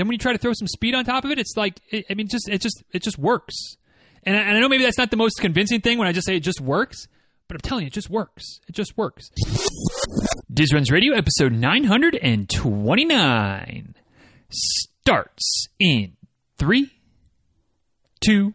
Then when you try to throw some speed on top of it, it's like it, I mean, just it just it just works. And I, and I know maybe that's not the most convincing thing when I just say it just works, but I'm telling you, it just works. It just works. Diz Runs Radio, episode 929, starts in three, two.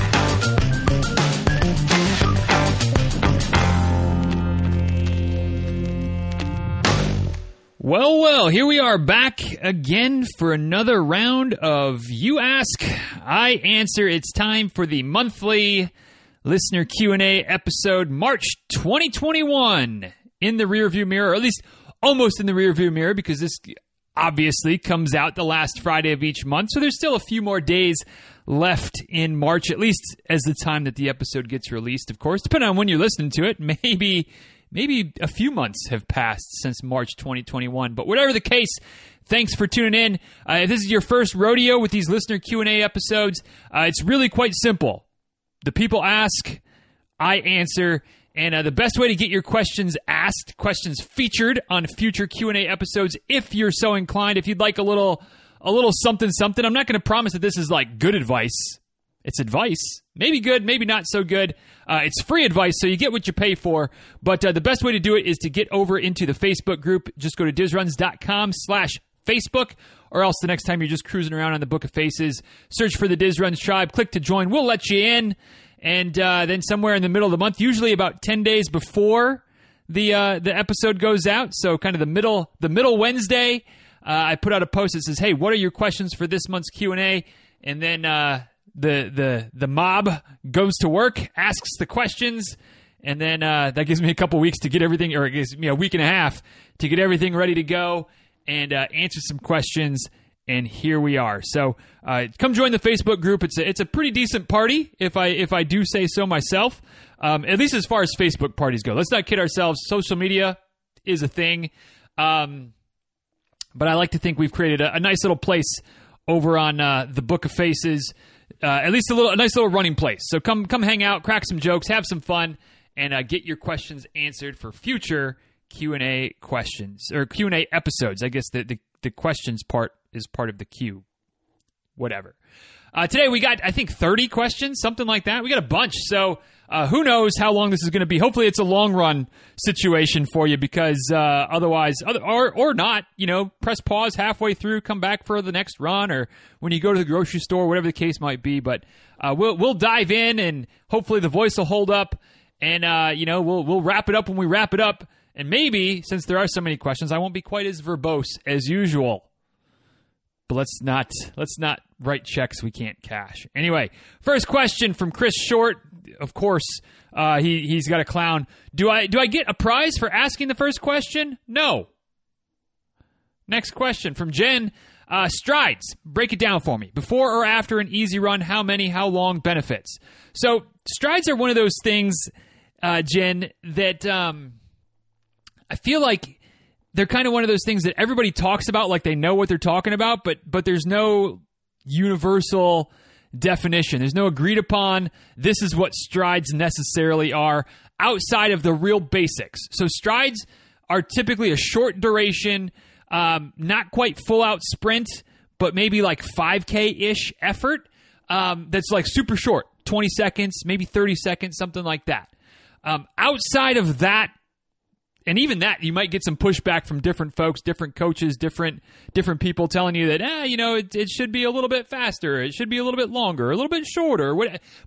Well, well, here we are back again for another round of You Ask, I Answer. It's time for the monthly listener Q&A episode March 2021 in the rearview mirror, or at least almost in the rearview mirror because this obviously comes out the last Friday of each month. So there's still a few more days left in March, at least as the time that the episode gets released, of course. Depending on when you're listening to it, maybe maybe a few months have passed since March 2021. But whatever the case, thanks for tuning in. Uh, if this is your first rodeo with these listener Q&A episodes, uh, it's really quite simple. The people ask, I answer, and uh, the best way to get your questions asked, questions featured on future Q&A episodes if you're so inclined, if you'd like a little a little something something. I'm not going to promise that this is like good advice. It's advice. Maybe good, maybe not so good. Uh, it's free advice, so you get what you pay for. But uh, the best way to do it is to get over into the Facebook group. Just go to dizruns.com slash Facebook, or else the next time you're just cruising around on the Book of Faces, search for the Diz Runs Tribe, click to join. We'll let you in. And uh, then somewhere in the middle of the month, usually about 10 days before the uh, the episode goes out, so kind of the middle the middle Wednesday, uh, I put out a post that says, "Hey, what are your questions for this month's Q and A?" And then uh, the the the mob goes to work, asks the questions, and then uh, that gives me a couple weeks to get everything, or it gives me a week and a half to get everything ready to go and uh, answer some questions. And here we are. So uh, come join the Facebook group. It's a, it's a pretty decent party, if I if I do say so myself. Um, at least as far as Facebook parties go. Let's not kid ourselves. Social media is a thing. Um, but I like to think we've created a, a nice little place over on uh, the Book of Faces. Uh, at least a little, a nice little running place. So come, come hang out, crack some jokes, have some fun, and uh, get your questions answered for future Q and A questions or Q and A episodes. I guess the, the the questions part is part of the queue. Whatever. Uh, today we got I think thirty questions, something like that. We got a bunch. So uh, who knows how long this is going to be? Hopefully, it's a long run situation for you because uh, otherwise, other, or or not, you know, press pause halfway through, come back for the next run, or when you go to the grocery store, whatever the case might be. But uh, we'll we'll dive in, and hopefully the voice will hold up, and uh, you know we'll we'll wrap it up when we wrap it up, and maybe since there are so many questions, I won't be quite as verbose as usual but let's not let's not write checks we can't cash. Anyway, first question from Chris Short. Of course, uh, he he's got a clown. Do I do I get a prize for asking the first question? No. Next question from Jen. Uh, strides. Break it down for me. Before or after an easy run, how many, how long benefits? So strides are one of those things, uh, Jen, that um, I feel like they're kind of one of those things that everybody talks about like they know what they're talking about, but but there's no universal definition. There's no agreed upon this is what strides necessarily are outside of the real basics. So strides are typically a short duration, um, not quite full out sprint, but maybe like 5K ish effort um, that's like super short 20 seconds, maybe 30 seconds, something like that. Um, outside of that and even that you might get some pushback from different folks different coaches different different people telling you that eh, you know it, it should be a little bit faster it should be a little bit longer a little bit shorter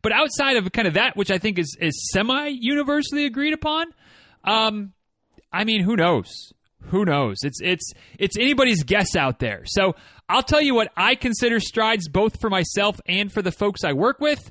but outside of kind of that which i think is is semi universally agreed upon um i mean who knows? Who knows? It's it's it's anybody's guess out there. So i'll tell you what i consider strides both for myself and for the folks i work with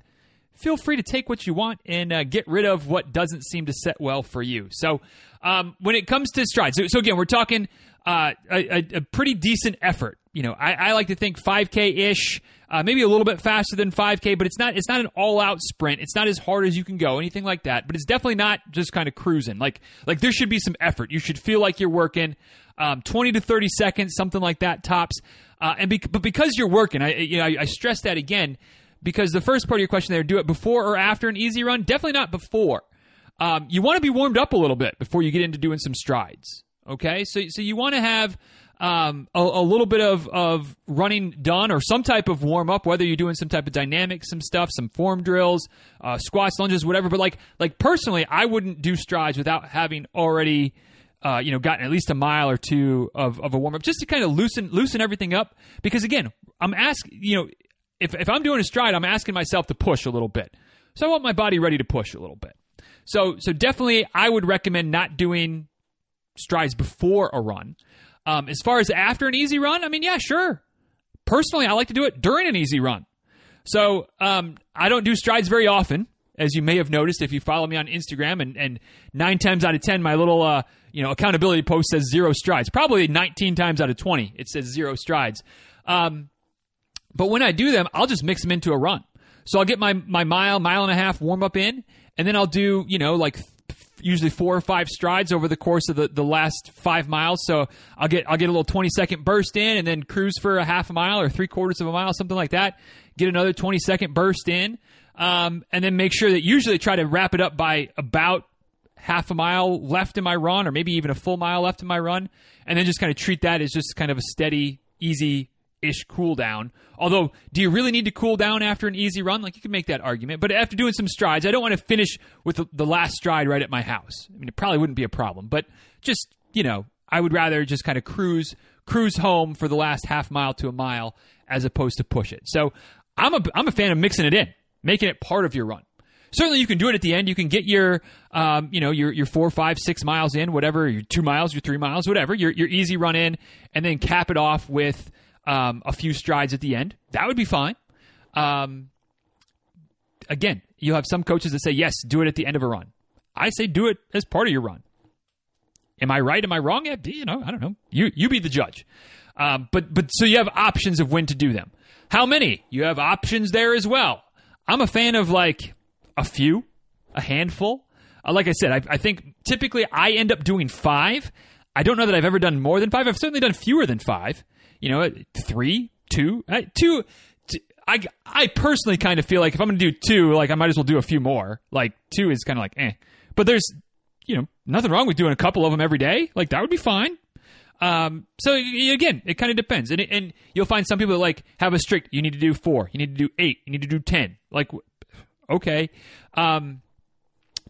feel free to take what you want and uh, get rid of what doesn't seem to set well for you. So, um, when it comes to strides, so, so again, we're talking uh, a, a, pretty decent effort. you know, I, I like to think 5K ish, uh, maybe a little bit faster than 5K, but it's not it's not an all out sprint. It's not as hard as you can go, anything like that. But it's definitely not just kind of cruising. Like like there should be some effort. You should feel like you're working. Um, 20 to 30 seconds, something like that tops. Uh, and be, but because you're working, I you know I, I stress that again because the first part of your question there, do it before or after an easy run? Definitely not before. Um, you want to be warmed up a little bit before you get into doing some strides. Okay, so so you want to have um, a, a, little bit of, of running done or some type of warm up, whether you're doing some type of dynamic, some stuff, some form drills, uh, squats, lunges, whatever. But like like personally, I wouldn't do strides without having already. Uh, you know, gotten at least a mile or two of, of a warm up just to kind of loosen loosen everything up. Because again, I'm asking, you know, if if I'm doing a stride, I'm asking myself to push a little bit. So I want my body ready to push a little bit. So so definitely, I would recommend not doing strides before a run. Um, as far as after an easy run, I mean, yeah, sure. Personally, I like to do it during an easy run. So um, I don't do strides very often, as you may have noticed if you follow me on Instagram. And, and nine times out of ten, my little uh, you know accountability post says zero strides. Probably 19 times out of 20, it says zero strides. Um, but when I do them, I'll just mix them into a run. So I'll get my my mile, mile and a half warm up in, and then I'll do you know like usually four or five strides over the course of the, the last five miles. So I'll get I'll get a little twenty second burst in, and then cruise for a half a mile or three quarters of a mile, something like that. Get another twenty second burst in, um, and then make sure that usually try to wrap it up by about half a mile left in my run, or maybe even a full mile left in my run, and then just kind of treat that as just kind of a steady, easy ish cool down. Although, do you really need to cool down after an easy run? Like you can make that argument, but after doing some strides, I don't want to finish with the, the last stride right at my house. I mean, it probably wouldn't be a problem, but just you know, I would rather just kind of cruise cruise home for the last half mile to a mile as opposed to push it. So I'm a I'm a fan of mixing it in, making it part of your run. Certainly, you can do it at the end. You can get your, um, you know, your your four, five, six miles in, whatever, your two miles, your three miles, whatever, your your easy run in, and then cap it off with um, a few strides at the end. That would be fine. Um, again, you have some coaches that say, yes, do it at the end of a run. I say do it as part of your run. Am I right? Am I wrong? Yeah, you know, I don't know. You you be the judge. Um, but but so you have options of when to do them. How many? You have options there as well. I'm a fan of like a few, a handful. Uh, like I said, I, I think typically I end up doing five. I don't know that I've ever done more than five. I've certainly done fewer than five you know, three, two, uh. I, I personally kind of feel like if I'm going to do two, like I might as well do a few more. Like two is kind of like eh. But there's, you know, nothing wrong with doing a couple of them every day. Like that would be fine. Um, so again, it kind of depends, and and you'll find some people that like have a strict. You need to do four. You need to do eight. You need to do ten. Like, okay. Um,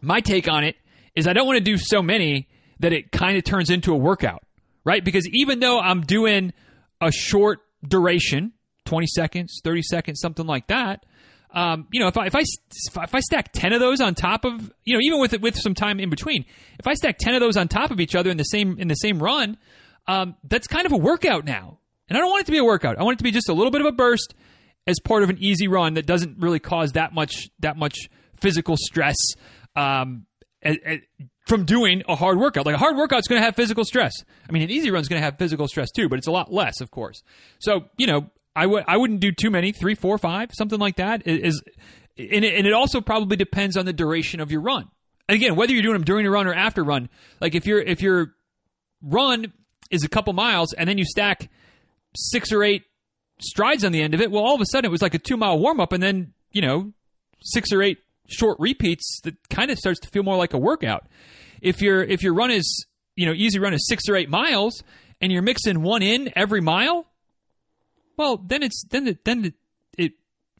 my take on it is I don't want to do so many that it kind of turns into a workout, right? Because even though I'm doing a short duration, 20 seconds, 30 seconds, something like that. Um, you know, if I, if I if I stack ten of those on top of you know even with with some time in between, if I stack ten of those on top of each other in the same in the same run, um, that's kind of a workout now. And I don't want it to be a workout. I want it to be just a little bit of a burst as part of an easy run that doesn't really cause that much that much physical stress um, from doing a hard workout. Like a hard workout is going to have physical stress. I mean, an easy run is going to have physical stress too, but it's a lot less, of course. So you know, I would I wouldn't do too many, three, four, five, something like that. Is and it, and it also probably depends on the duration of your run. And again, whether you're doing them during a run or after run, like if your if your run is a couple miles and then you stack six or eight strides on the end of it, well, all of a sudden it was like a two mile warm up, and then you know six or eight short repeats that kind of starts to feel more like a workout. If your if your run is you know easy run is six or eight miles and you're mixing one in every mile, well then it's then it, then it, it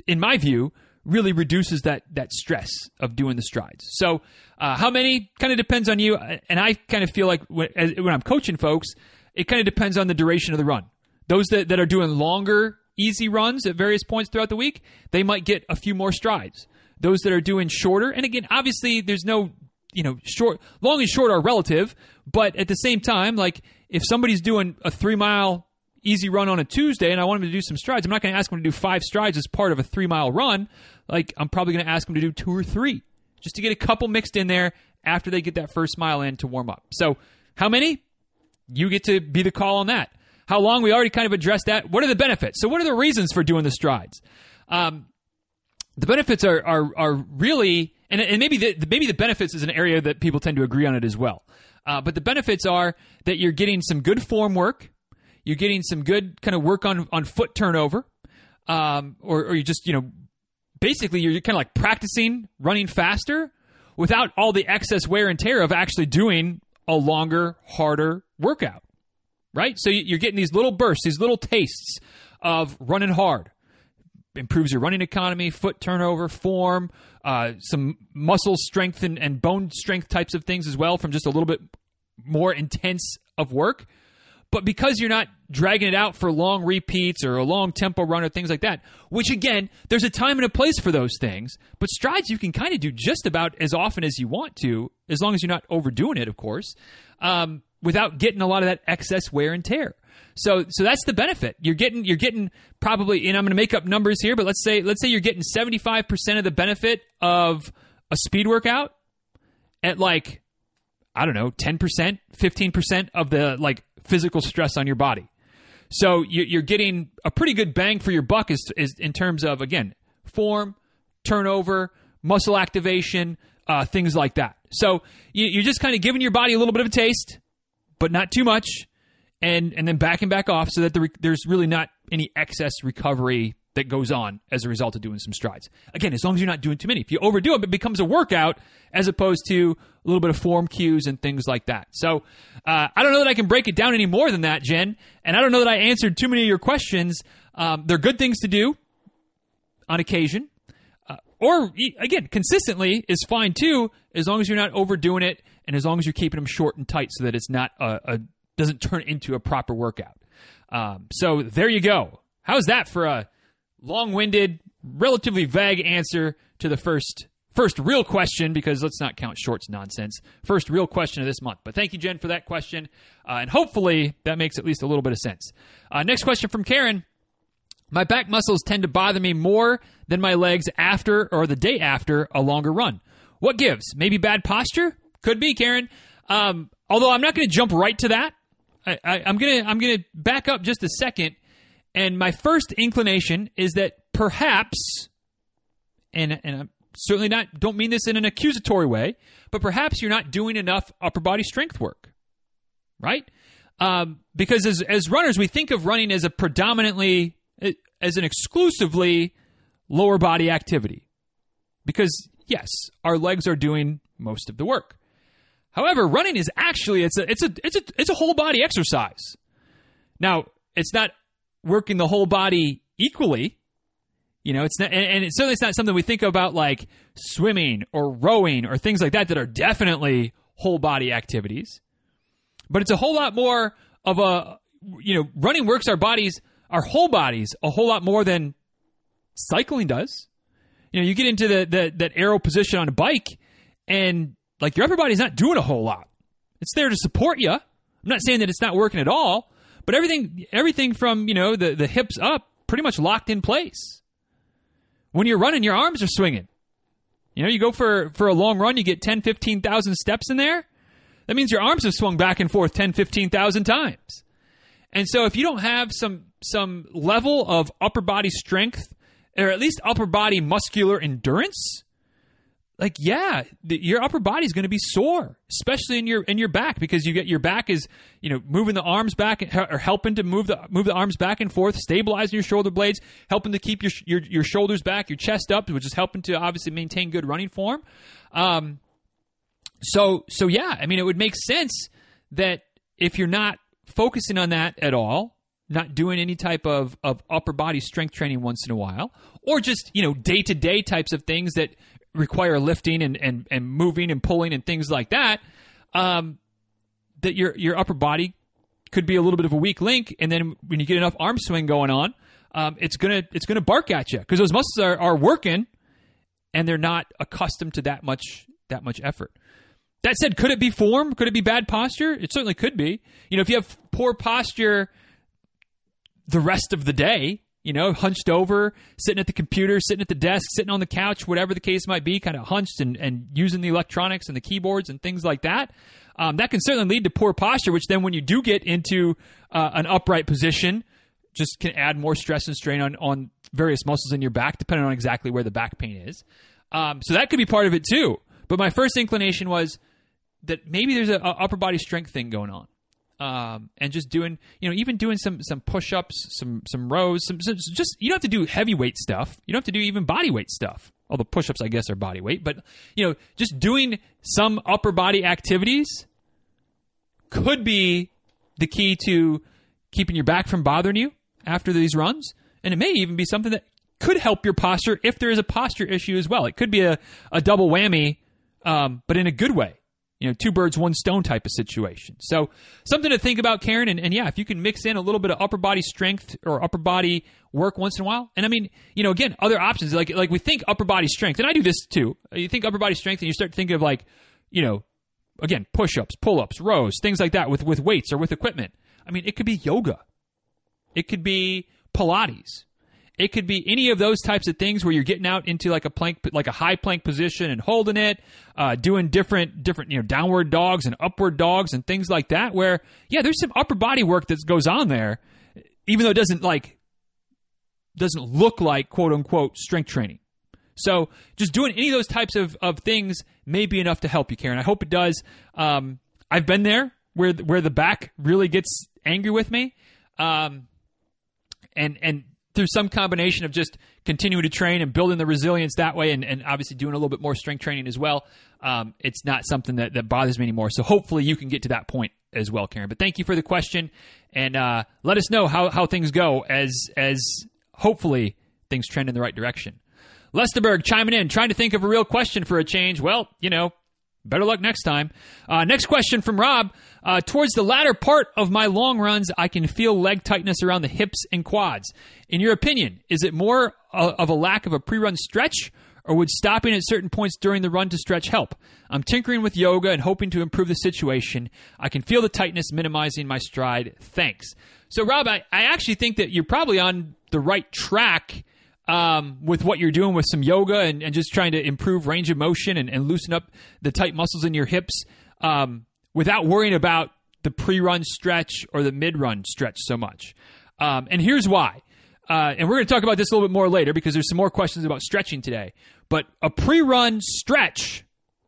in my view really reduces that that stress of doing the strides. So uh, how many kind of depends on you, and I kind of feel like when, when I'm coaching folks, it kind of depends on the duration of the run. Those that, that are doing longer easy runs at various points throughout the week, they might get a few more strides those that are doing shorter. And again, obviously, there's no, you know, short, long and short are relative, but at the same time, like if somebody's doing a three mile easy run on a Tuesday and I want them to do some strides, I'm not going to ask them to do five strides as part of a three mile run. Like I'm probably going to ask them to do two or three just to get a couple mixed in there after they get that first mile in to warm up. So, how many? You get to be the call on that. How long? We already kind of addressed that. What are the benefits? So, what are the reasons for doing the strides? Um, the benefits are are, are really, and, and maybe the maybe the benefits is an area that people tend to agree on it as well. Uh, but the benefits are that you're getting some good form work, you're getting some good kind of work on on foot turnover, um, or or you just you know basically you're kind of like practicing running faster without all the excess wear and tear of actually doing a longer, harder workout. Right? So you're getting these little bursts, these little tastes of running hard. Improves your running economy, foot turnover, form, uh, some muscle strength and, and bone strength types of things as well from just a little bit more intense of work. But because you're not dragging it out for long repeats or a long tempo run or things like that, which again, there's a time and a place for those things. But strides you can kind of do just about as often as you want to, as long as you're not overdoing it, of course, um, without getting a lot of that excess wear and tear. So, so that's the benefit. You're getting, you're getting probably, and I'm going to make up numbers here, but let's say, let's say you're getting 75% of the benefit of a speed workout at like, I don't know, 10%, 15% of the like physical stress on your body. So you're getting a pretty good bang for your buck is, is in terms of again form, turnover, muscle activation, uh, things like that. So you're just kind of giving your body a little bit of a taste, but not too much, and and then backing back off so that the, there's really not any excess recovery that goes on as a result of doing some strides. Again, as long as you're not doing too many. If you overdo it, it becomes a workout as opposed to a little bit of form cues and things like that. So uh, I don't know that I can break it down any more than that, Jen. And I don't know that I answered too many of your questions. Um, they're good things to do on occasion. Uh, or, again, consistently is fine too, as long as you're not overdoing it and as long as you're keeping them short and tight so that it's not a, a doesn't turn into a proper workout. Um, so there you go. How's that for a long-winded, relatively vague answer to the first first real question because let's not count shorts nonsense. First real question of this month. But thank you, Jen, for that question, uh, and hopefully that makes at least a little bit of sense. Uh, next question from Karen. My back muscles tend to bother me more than my legs after or the day after a longer run. What gives? Maybe bad posture? Could be, Karen. Um, although I'm not going to jump right to that. I, am gonna I'm gonna back up just a second and my first inclination is that perhaps, and and I'm certainly not don't mean this in an accusatory way, but perhaps you're not doing enough upper body strength work, right? Um, because as as runners, we think of running as a predominantly as an exclusively lower body activity, because yes, our legs are doing most of the work. However, running is actually it's a it's a it's a it's a whole body exercise. Now, it's not working the whole body equally. You know, it's not, and, and it's certainly it's not something we think about like swimming or rowing or things like that that are definitely whole body activities. But it's a whole lot more of a, you know, running works our bodies, our whole bodies, a whole lot more than cycling does. You know, you get into the, the that aero position on a bike, and like your upper body's not doing a whole lot. It's there to support you. I'm not saying that it's not working at all, but everything everything from, you know, the, the hips up pretty much locked in place. When you're running, your arms are swinging. You know, you go for, for a long run, you get 10, 15,000 steps in there. That means your arms have swung back and forth 10, 15,000 times. And so if you don't have some some level of upper body strength or at least upper body muscular endurance, like yeah the, your upper body is going to be sore especially in your in your back because you get your back is you know moving the arms back or helping to move the move the arms back and forth stabilizing your shoulder blades helping to keep your your, your shoulders back your chest up which is helping to obviously maintain good running form. Um so so yeah i mean it would make sense that if you're not focusing on that at all not doing any type of, of upper body strength training once in a while, or just, you know, day to day types of things that require lifting and, and, and moving and pulling and things like that, um, that your your upper body could be a little bit of a weak link, and then when you get enough arm swing going on, um, it's gonna it's gonna bark at you because those muscles are, are working, and they're not accustomed to that much that much effort. That said, could it be form? Could it be bad posture? It certainly could be. You know, if you have poor posture the rest of the day, you know, hunched over, sitting at the computer, sitting at the desk, sitting on the couch, whatever the case might be, kind of hunched and, and using the electronics and the keyboards and things like that. Um, that can certainly lead to poor posture, which then when you do get into uh, an upright position, just can add more stress and strain on, on various muscles in your back, depending on exactly where the back pain is. Um, so that could be part of it too. But my first inclination was that maybe there's a, a upper body strength thing going on. Um, and just doing, you know, even doing some some push ups, some some rows, some, some just you don't have to do heavyweight stuff. You don't have to do even body weight stuff. Although push ups, I guess, are body weight, but you know, just doing some upper body activities could be the key to keeping your back from bothering you after these runs, and it may even be something that could help your posture if there is a posture issue as well. It could be a, a double whammy, um, but in a good way. You know, two birds, one stone type of situation. So something to think about, Karen. And, and yeah, if you can mix in a little bit of upper body strength or upper body work once in a while. And I mean, you know, again, other options like like we think upper body strength, and I do this too. You think upper body strength, and you start thinking of like, you know, again, push ups, pull ups, rows, things like that with with weights or with equipment. I mean, it could be yoga, it could be Pilates, it could be any of those types of things where you're getting out into like a plank, like a high plank position and holding it, uh, doing different, different, you know, downward dogs and upward dogs and things like that. Where, yeah, there's some upper body work that goes on there, even though it doesn't like, doesn't look like quote unquote strength training. So just doing any of those types of, of things may be enough to help you, Karen. I hope it does. Um, I've been there where where the back really gets angry with me, um, and and through some combination of just continuing to train and building the resilience that way and, and obviously doing a little bit more strength training as well, um, it's not something that, that bothers me anymore. So hopefully you can get to that point as well, Karen. But thank you for the question and uh, let us know how, how things go as as hopefully things trend in the right direction. Lesterberg chiming in, trying to think of a real question for a change. Well, you know, better luck next time. Uh, next question from Rob. Uh, towards the latter part of my long runs, I can feel leg tightness around the hips and quads. In your opinion, is it more uh, of a lack of a pre run stretch, or would stopping at certain points during the run to stretch help? I'm tinkering with yoga and hoping to improve the situation. I can feel the tightness minimizing my stride. Thanks. So, Rob, I, I actually think that you're probably on the right track um, with what you're doing with some yoga and, and, just trying to improve range of motion and, and loosen up the tight muscles in your hips. Um, without worrying about the pre-run stretch or the mid-run stretch so much. Um, and here's why. Uh, and we're going to talk about this a little bit more later because there's some more questions about stretching today. But a pre-run stretch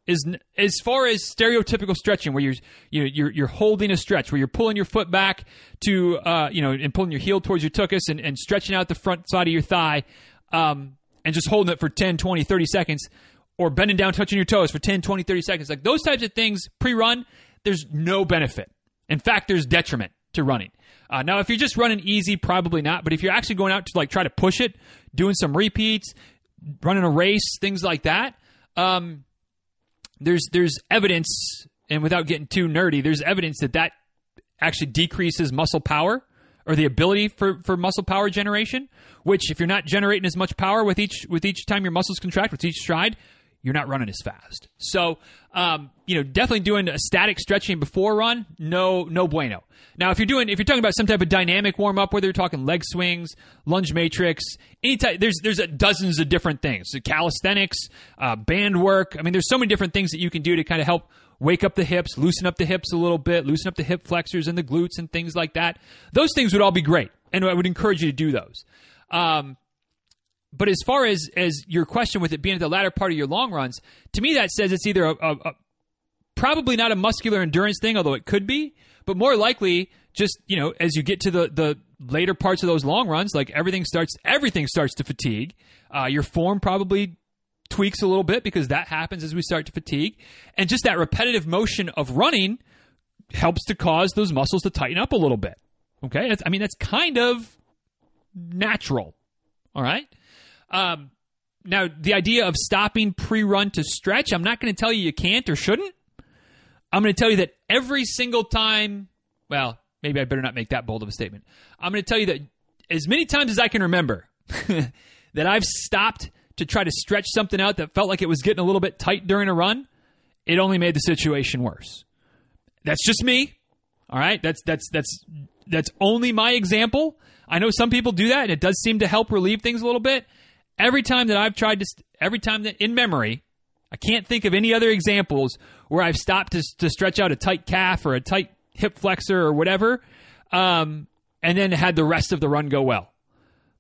is as far as stereotypical stretching, where you're you're you're holding a stretch, where you're pulling your foot back to uh, you know and pulling your heel towards your tuchus and, and stretching out the front side of your thigh, um, and just holding it for 10, 20, 30 seconds, or bending down, touching your toes for 10, 20, 30 seconds. Like those types of things pre-run there's no benefit. In fact, there's detriment to running. Uh, now, if you're just running easy, probably not. But if you're actually going out to like try to push it, doing some repeats, running a race, things like that, um, there's there's evidence, and without getting too nerdy, there's evidence that that actually decreases muscle power or the ability for, for muscle power generation. Which, if you're not generating as much power with each with each time your muscles contract with each stride, you're not running as fast. So, um, you know, definitely doing a static stretching before run, no, no bueno. Now, if you're doing, if you're talking about some type of dynamic warm up, whether you're talking leg swings, lunge matrix, any type, there's there's dozens of different things. So calisthenics, uh, band work. I mean, there's so many different things that you can do to kind of help wake up the hips, loosen up the hips a little bit, loosen up the hip flexors and the glutes and things like that. Those things would all be great, and I would encourage you to do those. Um, but as far as as your question with it being at the latter part of your long runs, to me that says it's either a, a, a probably not a muscular endurance thing, although it could be, but more likely just you know as you get to the the later parts of those long runs, like everything starts everything starts to fatigue. Uh, your form probably tweaks a little bit because that happens as we start to fatigue, and just that repetitive motion of running helps to cause those muscles to tighten up a little bit. Okay, that's, I mean that's kind of natural. All right. Um, now, the idea of stopping pre run to stretch, I'm not going to tell you you can't or shouldn't. I'm going to tell you that every single time, well, maybe I better not make that bold of a statement. I'm going to tell you that as many times as I can remember, that I've stopped to try to stretch something out that felt like it was getting a little bit tight during a run, it only made the situation worse. That's just me. All right? That's that's that's that's only my example. I know some people do that, and it does seem to help relieve things a little bit. Every time that I've tried to, every time that in memory, I can't think of any other examples where I've stopped to, to stretch out a tight calf or a tight hip flexor or whatever, um, and then had the rest of the run go well.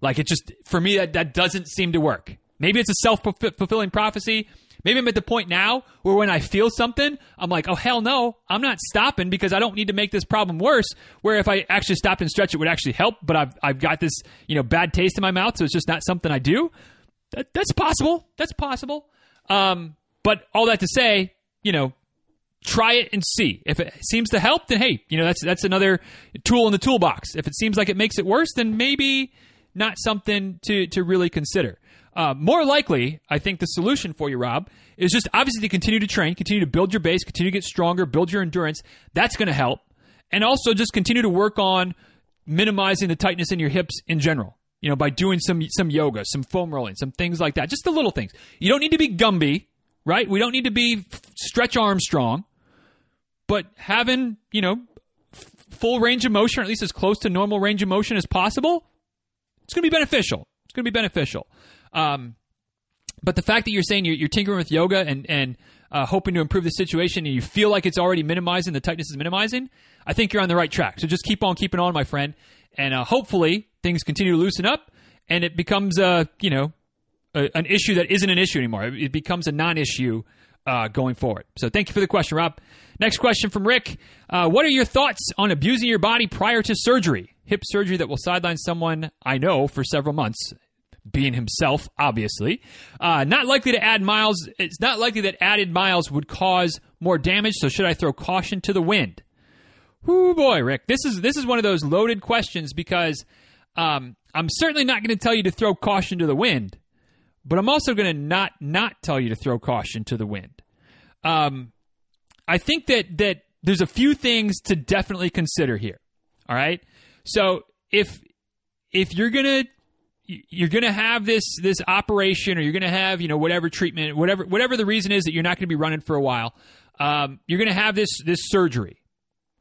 Like it just for me that that doesn't seem to work. Maybe it's a self fulfilling prophecy. Maybe I'm at the point now where when I feel something, I'm like, oh hell no, I'm not stopping because I don't need to make this problem worse. Where if I actually stopped and stretch, it would actually help. But I've I've got this you know bad taste in my mouth, so it's just not something I do. That, that's possible. That's possible. Um, but all that to say, you know, try it and see if it seems to help. Then hey, you know that's that's another tool in the toolbox. If it seems like it makes it worse, then maybe not something to to really consider. Uh, more likely, I think the solution for you, Rob, is just obviously to continue to train, continue to build your base, continue to get stronger, build your endurance. That's going to help. And also just continue to work on minimizing the tightness in your hips in general. You know, by doing some some yoga, some foam rolling, some things like that. Just the little things. You don't need to be Gumby, right? We don't need to be Stretch Armstrong, but having you know f- full range of motion, or at least as close to normal range of motion as possible, it's going to be beneficial. It's going to be beneficial. Um, but the fact that you're saying you're, you're tinkering with yoga and and uh, hoping to improve the situation, and you feel like it's already minimizing, the tightness is minimizing, I think you're on the right track. So just keep on keeping on, my friend, and uh, hopefully things continue to loosen up, and it becomes a you know a, an issue that isn't an issue anymore. It, it becomes a non-issue uh, going forward. So thank you for the question, Rob. Next question from Rick: uh, What are your thoughts on abusing your body prior to surgery? Hip surgery that will sideline someone I know for several months being himself, obviously. Uh, not likely to add miles. It's not likely that added miles would cause more damage. So should I throw caution to the wind? Whoo boy, Rick, this is this is one of those loaded questions because um, I'm certainly not going to tell you to throw caution to the wind, but I'm also going to not not tell you to throw caution to the wind. Um, I think that that there's a few things to definitely consider here. All right, so if if you're gonna you're going to have this this operation or you're going to have you know whatever treatment whatever whatever the reason is that you're not going to be running for a while um, you're going to have this this surgery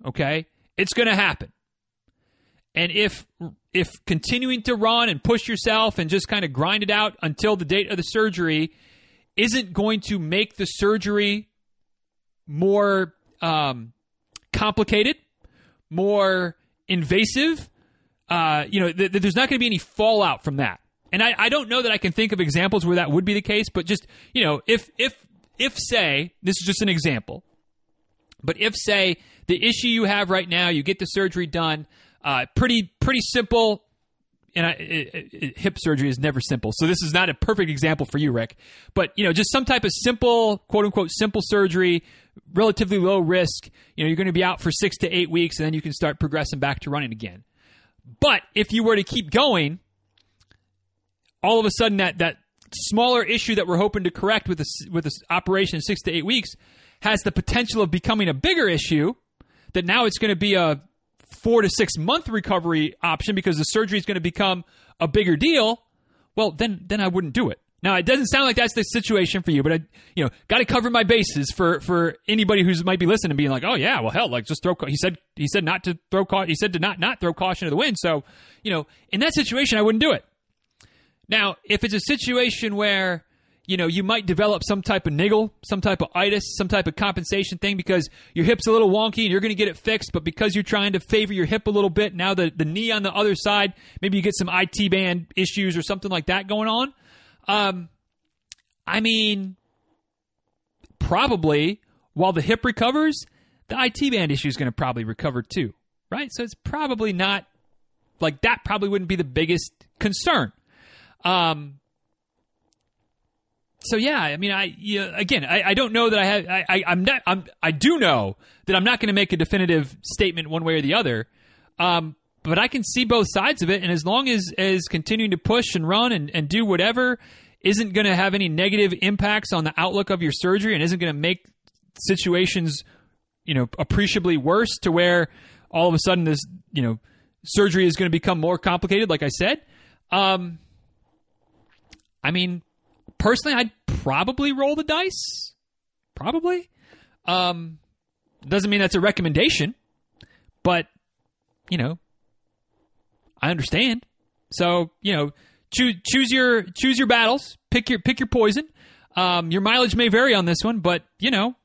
okay? It's going to happen. And if if continuing to run and push yourself and just kind of grind it out until the date of the surgery isn't going to make the surgery more um, complicated more invasive uh, you know, th- th- there's not going to be any fallout from that. And I, I don't know that I can think of examples where that would be the case, but just, you know, if, if, if say, this is just an example, but if say the issue you have right now, you get the surgery done, uh, pretty, pretty simple, and I, it, it, hip surgery is never simple. So this is not a perfect example for you, Rick. But you know, just some type of simple, quote unquote, simple surgery, relatively low risk. You know, you're going to be out for six to eight weeks, and then you can start progressing back to running again. But if you were to keep going, all of a sudden that that smaller issue that we're hoping to correct with this with this operation in six to eight weeks has the potential of becoming a bigger issue. That now it's going to be a four to six month recovery option because the surgery is going to become a bigger deal. Well, then then I wouldn't do it. Now, it doesn't sound like that's the situation for you, but I, you know, got to cover my bases for for anybody who's might be listening, and being like, oh yeah, well hell, like just throw. He said he said not to throw. He said to not not throw caution to the wind. So, you know, in that situation, I wouldn't do it. Now, if it's a situation where you know you might develop some type of niggle, some type of itis, some type of compensation thing because your hip's a little wonky and you're going to get it fixed, but because you're trying to favor your hip a little bit, now the the knee on the other side, maybe you get some IT band issues or something like that going on um, I mean, probably while the hip recovers, the IT band issue is going to probably recover too, right? So it's probably not like that. Probably wouldn't be the biggest concern. Um. So yeah, I mean, I yeah, again, I, I don't know that I have. I, I am not. I'm. I do know that I'm not going to make a definitive statement one way or the other. Um, but I can see both sides of it. And as long as as continuing to push and run and, and do whatever isn't going to have any negative impacts on the outlook of your surgery and isn't going to make situations, you know, appreciably worse to where all of a sudden this, you know, surgery is going to become more complicated, like I said. Um, I mean, personally, I'd probably roll the dice. Probably. Um, doesn't mean that's a recommendation, but you know, I understand. So you know, choose choose your choose your battles. Pick your pick your poison. Um, your mileage may vary on this one, but you know,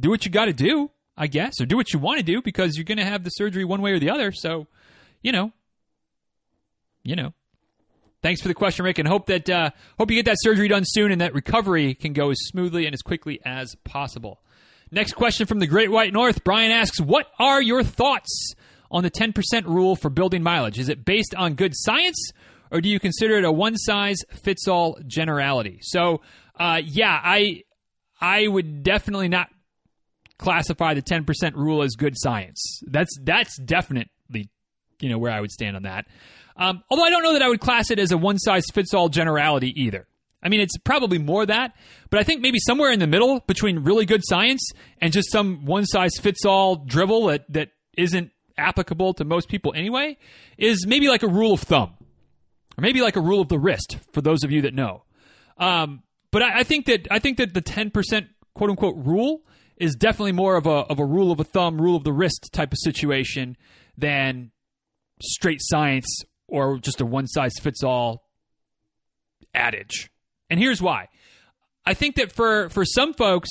do what you got to do, I guess, or do what you want to do because you're going to have the surgery one way or the other. So, you know, you know. Thanks for the question, Rick, and hope that uh, hope you get that surgery done soon and that recovery can go as smoothly and as quickly as possible. Next question from the Great White North. Brian asks, "What are your thoughts on the 10% rule for building mileage? Is it based on good science, or do you consider it a one size fits all generality?" So, uh, yeah, I I would definitely not classify the 10% rule as good science. That's that's definitely you know where I would stand on that. Um, although I don't know that I would class it as a one size fits all generality either. I mean, it's probably more that, but I think maybe somewhere in the middle between really good science and just some one size fits all drivel that, that isn't applicable to most people anyway is maybe like a rule of thumb, or maybe like a rule of the wrist for those of you that know. Um, but I, I think that I think that the ten percent quote unquote rule is definitely more of a of a rule of a thumb, rule of the wrist type of situation than straight science or just a one size fits all adage. And here's why. I think that for for some folks,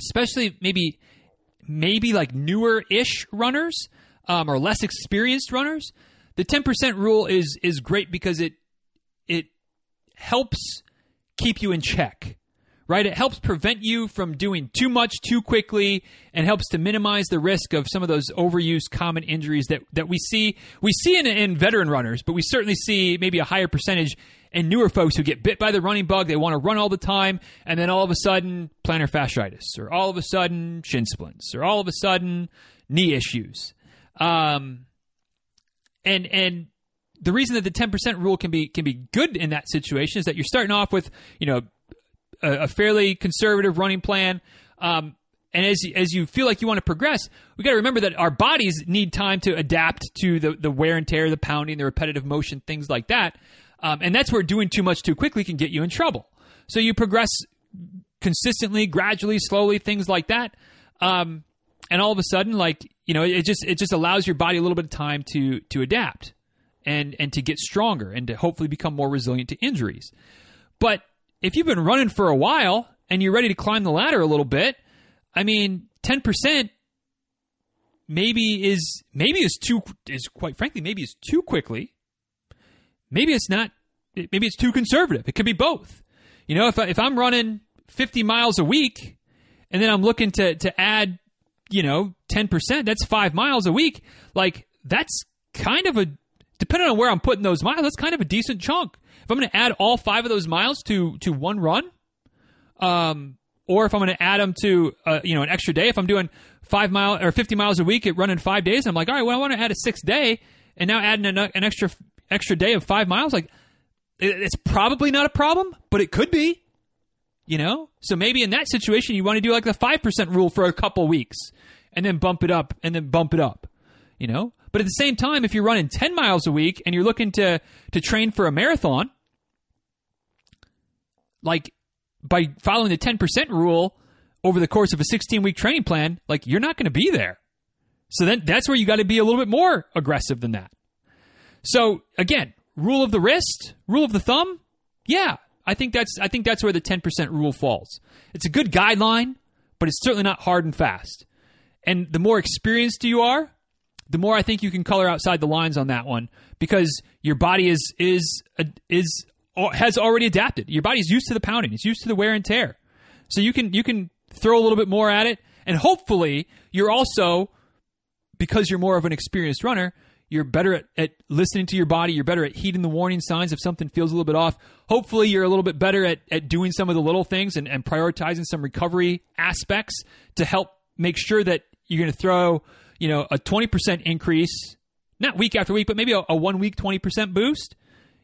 especially maybe maybe like newer ish runners um, or less experienced runners, the ten percent rule is is great because it it helps keep you in check right? It helps prevent you from doing too much too quickly and helps to minimize the risk of some of those overuse common injuries that, that we see. We see in, in veteran runners, but we certainly see maybe a higher percentage in newer folks who get bit by the running bug. They want to run all the time, and then all of a sudden, plantar fasciitis, or all of a sudden, shin splints, or all of a sudden, knee issues. Um, and and the reason that the 10% rule can be can be good in that situation is that you're starting off with you know a, a fairly conservative running plan. Um, and as as you feel like you want to progress, we got to remember that our bodies need time to adapt to the the wear and tear, the pounding, the repetitive motion, things like that. Um, and that's where doing too much too quickly can get you in trouble. So you progress consistently, gradually, slowly, things like that. Um, and all of a sudden, like you know, it just it just allows your body a little bit of time to to adapt and and to get stronger and to hopefully become more resilient to injuries. But if you've been running for a while and you're ready to climb the ladder a little bit, I mean, 10% maybe is maybe is too is quite frankly maybe is too quickly. Maybe it's not maybe it's too conservative. It could be both. You know, if I, if I'm running 50 miles a week and then I'm looking to to add, you know, 10%, that's 5 miles a week. Like that's kind of a depending on where I'm putting those miles, that's kind of a decent chunk if I'm going to add all five of those miles to to one run, um, or if I'm going to add them to uh, you know an extra day, if I'm doing five mile or 50 miles a week at running five days, I'm like, all right, well, I want to add a sixth day, and now adding an, an extra extra day of five miles, like it's probably not a problem, but it could be. You know, so maybe in that situation, you want to do like the five percent rule for a couple weeks, and then bump it up, and then bump it up. You know, but at the same time, if you're running 10 miles a week and you're looking to to train for a marathon, like by following the 10% rule over the course of a 16 week training plan, like you're not going to be there. So then that's where you got to be a little bit more aggressive than that. So again, rule of the wrist, rule of the thumb. Yeah, I think that's I think that's where the 10% rule falls. It's a good guideline, but it's certainly not hard and fast. And the more experienced you are, the more I think you can color outside the lines on that one because your body is is is uh, has already adapted. Your body's used to the pounding. It's used to the wear and tear. So you can you can throw a little bit more at it, and hopefully you're also because you're more of an experienced runner. You're better at, at listening to your body. You're better at heeding the warning signs if something feels a little bit off. Hopefully, you're a little bit better at, at doing some of the little things and, and prioritizing some recovery aspects to help make sure that you're going to throw, you know, a 20% increase, not week after week, but maybe a, a one week 20% boost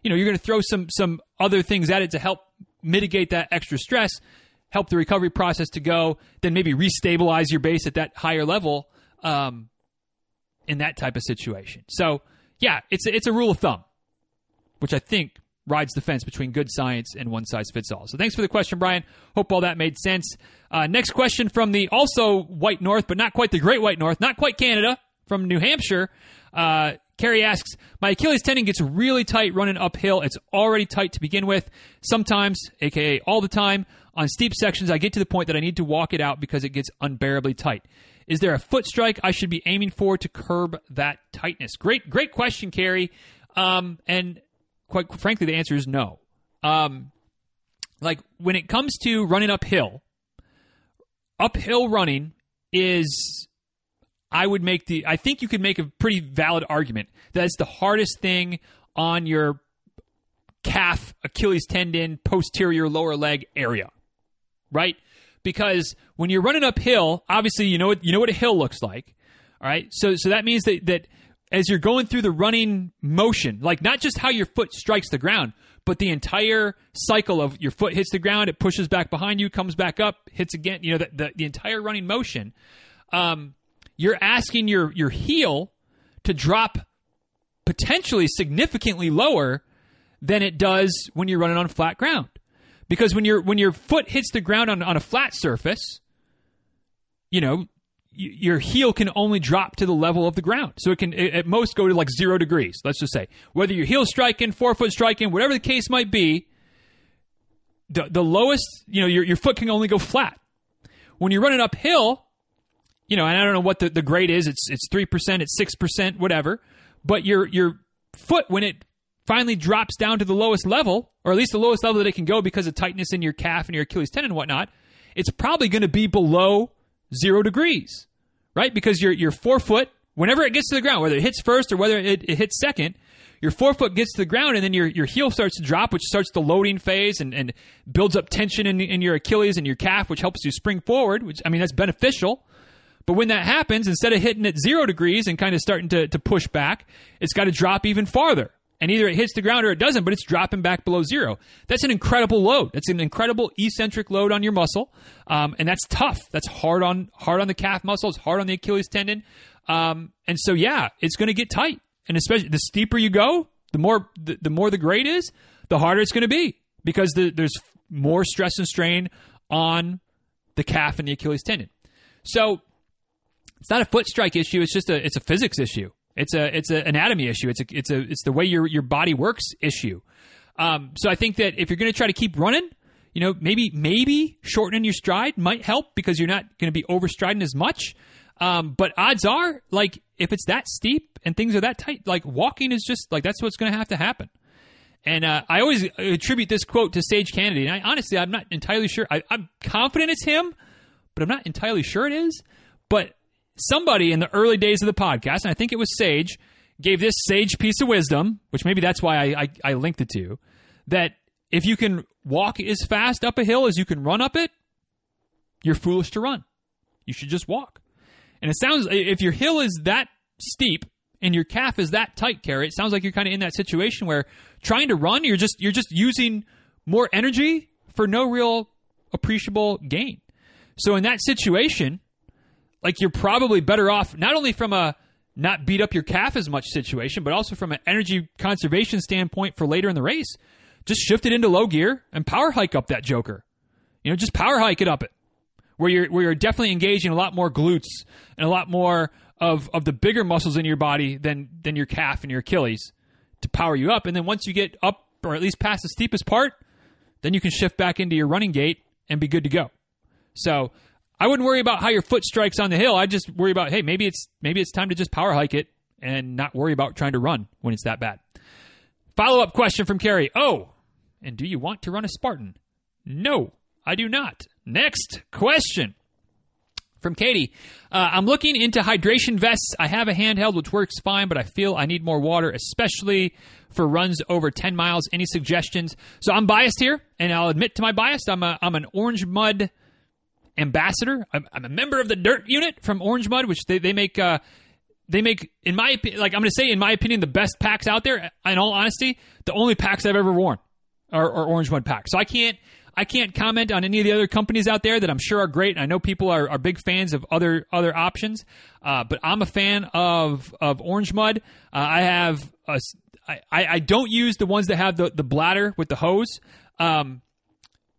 you know you're going to throw some some other things at it to help mitigate that extra stress, help the recovery process to go, then maybe restabilize your base at that higher level um, in that type of situation. So yeah, it's a, it's a rule of thumb, which I think rides the fence between good science and one size fits all. So thanks for the question, Brian. Hope all that made sense. Uh, next question from the also white north, but not quite the great white north, not quite Canada, from New Hampshire. Uh, Carrie asks, My Achilles tendon gets really tight running uphill. It's already tight to begin with. Sometimes, aka all the time, on steep sections, I get to the point that I need to walk it out because it gets unbearably tight. Is there a foot strike I should be aiming for to curb that tightness? Great, great question, Carrie. Um, and quite frankly, the answer is no. Um, like when it comes to running uphill, uphill running is I would make the I think you could make a pretty valid argument that it's the hardest thing on your calf, Achilles tendon, posterior lower leg area. Right? Because when you're running uphill, obviously you know what you know what a hill looks like. All right? So so that means that that as you're going through the running motion, like not just how your foot strikes the ground, but the entire cycle of your foot hits the ground, it pushes back behind you, comes back up, hits again, you know, the, the, the entire running motion, um, you're asking your, your heel to drop potentially significantly lower than it does when you're running on flat ground. Because when your when your foot hits the ground on, on a flat surface, you know, your heel can only drop to the level of the ground. So it can at most go to like zero degrees, let's just say. Whether you're heel striking, forefoot striking, whatever the case might be, the, the lowest, you know, your, your foot can only go flat. When you're running uphill, you know, and I don't know what the, the grade is, it's it's three percent, it's six percent, whatever. But your your foot, when it finally drops down to the lowest level, or at least the lowest level that it can go because of tightness in your calf and your Achilles tendon and whatnot, it's probably going to be below zero degrees, right? Because your your forefoot, whenever it gets to the ground, whether it hits first or whether it, it hits second, your forefoot gets to the ground and then your, your heel starts to drop, which starts the loading phase and, and builds up tension in, in your Achilles and your calf, which helps you spring forward, which, I mean, that's beneficial. But when that happens, instead of hitting at zero degrees and kind of starting to, to push back, it's got to drop even farther and either it hits the ground or it doesn't, but it's dropping back below zero. That's an incredible load. That's an incredible eccentric load on your muscle, um, and that's tough. That's hard on hard on the calf muscles, hard on the Achilles tendon, um, and so yeah, it's going to get tight. And especially the steeper you go, the more the, the more the grade is, the harder it's going to be because the, there's more stress and strain on the calf and the Achilles tendon. So it's not a foot strike issue. It's just a it's a physics issue. It's a it's an anatomy issue. It's a it's a it's the way your your body works issue. Um, so I think that if you're going to try to keep running, you know, maybe maybe shortening your stride might help because you're not going to be overstriding as much. Um, but odds are, like, if it's that steep and things are that tight, like walking is just like that's what's going to have to happen. And uh, I always attribute this quote to Sage Canaday. And I honestly, I'm not entirely sure. I, I'm confident it's him, but I'm not entirely sure it is. But somebody in the early days of the podcast, and I think it was Sage, gave this sage piece of wisdom, which maybe that's why I, I, I linked it to, that if you can walk as fast up a hill as you can run up it, you're foolish to run. You should just walk. And it sounds, if your hill is that steep and your calf is that tight, Carrie, it sounds like you're kind of in that situation where trying to run, you're just you're just using more energy for no real appreciable gain. So in that situation, like you're probably better off not only from a not beat up your calf as much situation, but also from an energy conservation standpoint for later in the race. Just shift it into low gear and power hike up that joker. You know, just power hike it up it. Where you're where you're definitely engaging a lot more glutes and a lot more of, of the bigger muscles in your body than than your calf and your Achilles to power you up. And then once you get up or at least past the steepest part, then you can shift back into your running gait and be good to go. So I wouldn't worry about how your foot strikes on the hill. I just worry about hey, maybe it's maybe it's time to just power hike it and not worry about trying to run when it's that bad. Follow up question from Carrie. Oh, and do you want to run a Spartan? No, I do not. Next question from Katie. Uh, I'm looking into hydration vests. I have a handheld which works fine, but I feel I need more water, especially for runs over 10 miles. Any suggestions? So I'm biased here, and I'll admit to my bias. I'm a I'm an Orange Mud ambassador. I'm, I'm, a member of the Dirt Unit from Orange Mud, which they, they make. Uh, they make, in my opinion, like I'm going to say, in my opinion, the best packs out there. In all honesty, the only packs I've ever worn are, are Orange Mud packs. So I can't, I can't comment on any of the other companies out there that I'm sure are great. And I know people are, are big fans of other other options, uh, but I'm a fan of of Orange Mud. Uh, I have a, I, I don't use the ones that have the, the bladder with the hose. Um,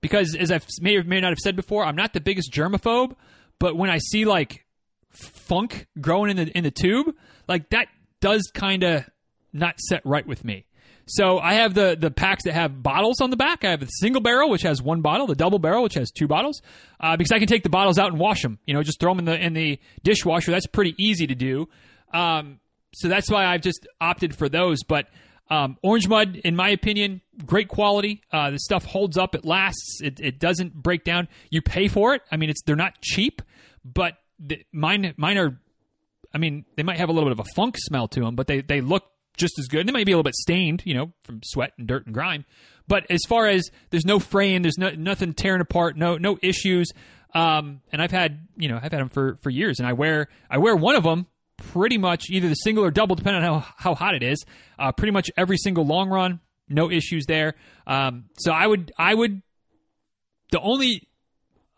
because as I may or may not have said before, I'm not the biggest germaphobe, but when I see like funk growing in the in the tube, like that does kind of not set right with me. So I have the the packs that have bottles on the back. I have the single barrel, which has one bottle, the double barrel, which has two bottles, uh, because I can take the bottles out and wash them. You know, just throw them in the in the dishwasher. That's pretty easy to do. Um, so that's why I've just opted for those. But um, Orange Mud, in my opinion, great quality. Uh, the stuff holds up. It lasts. It, it doesn't break down. You pay for it. I mean, it's they're not cheap, but the, mine mine are. I mean, they might have a little bit of a funk smell to them, but they they look just as good. They might be a little bit stained, you know, from sweat and dirt and grime. But as far as there's no fraying, there's no, nothing tearing apart, no no issues. Um, and I've had you know I've had them for for years, and I wear I wear one of them pretty much either the single or double, depending on how how hot it is. Uh, pretty much every single long run, no issues there. Um, so I would I would the only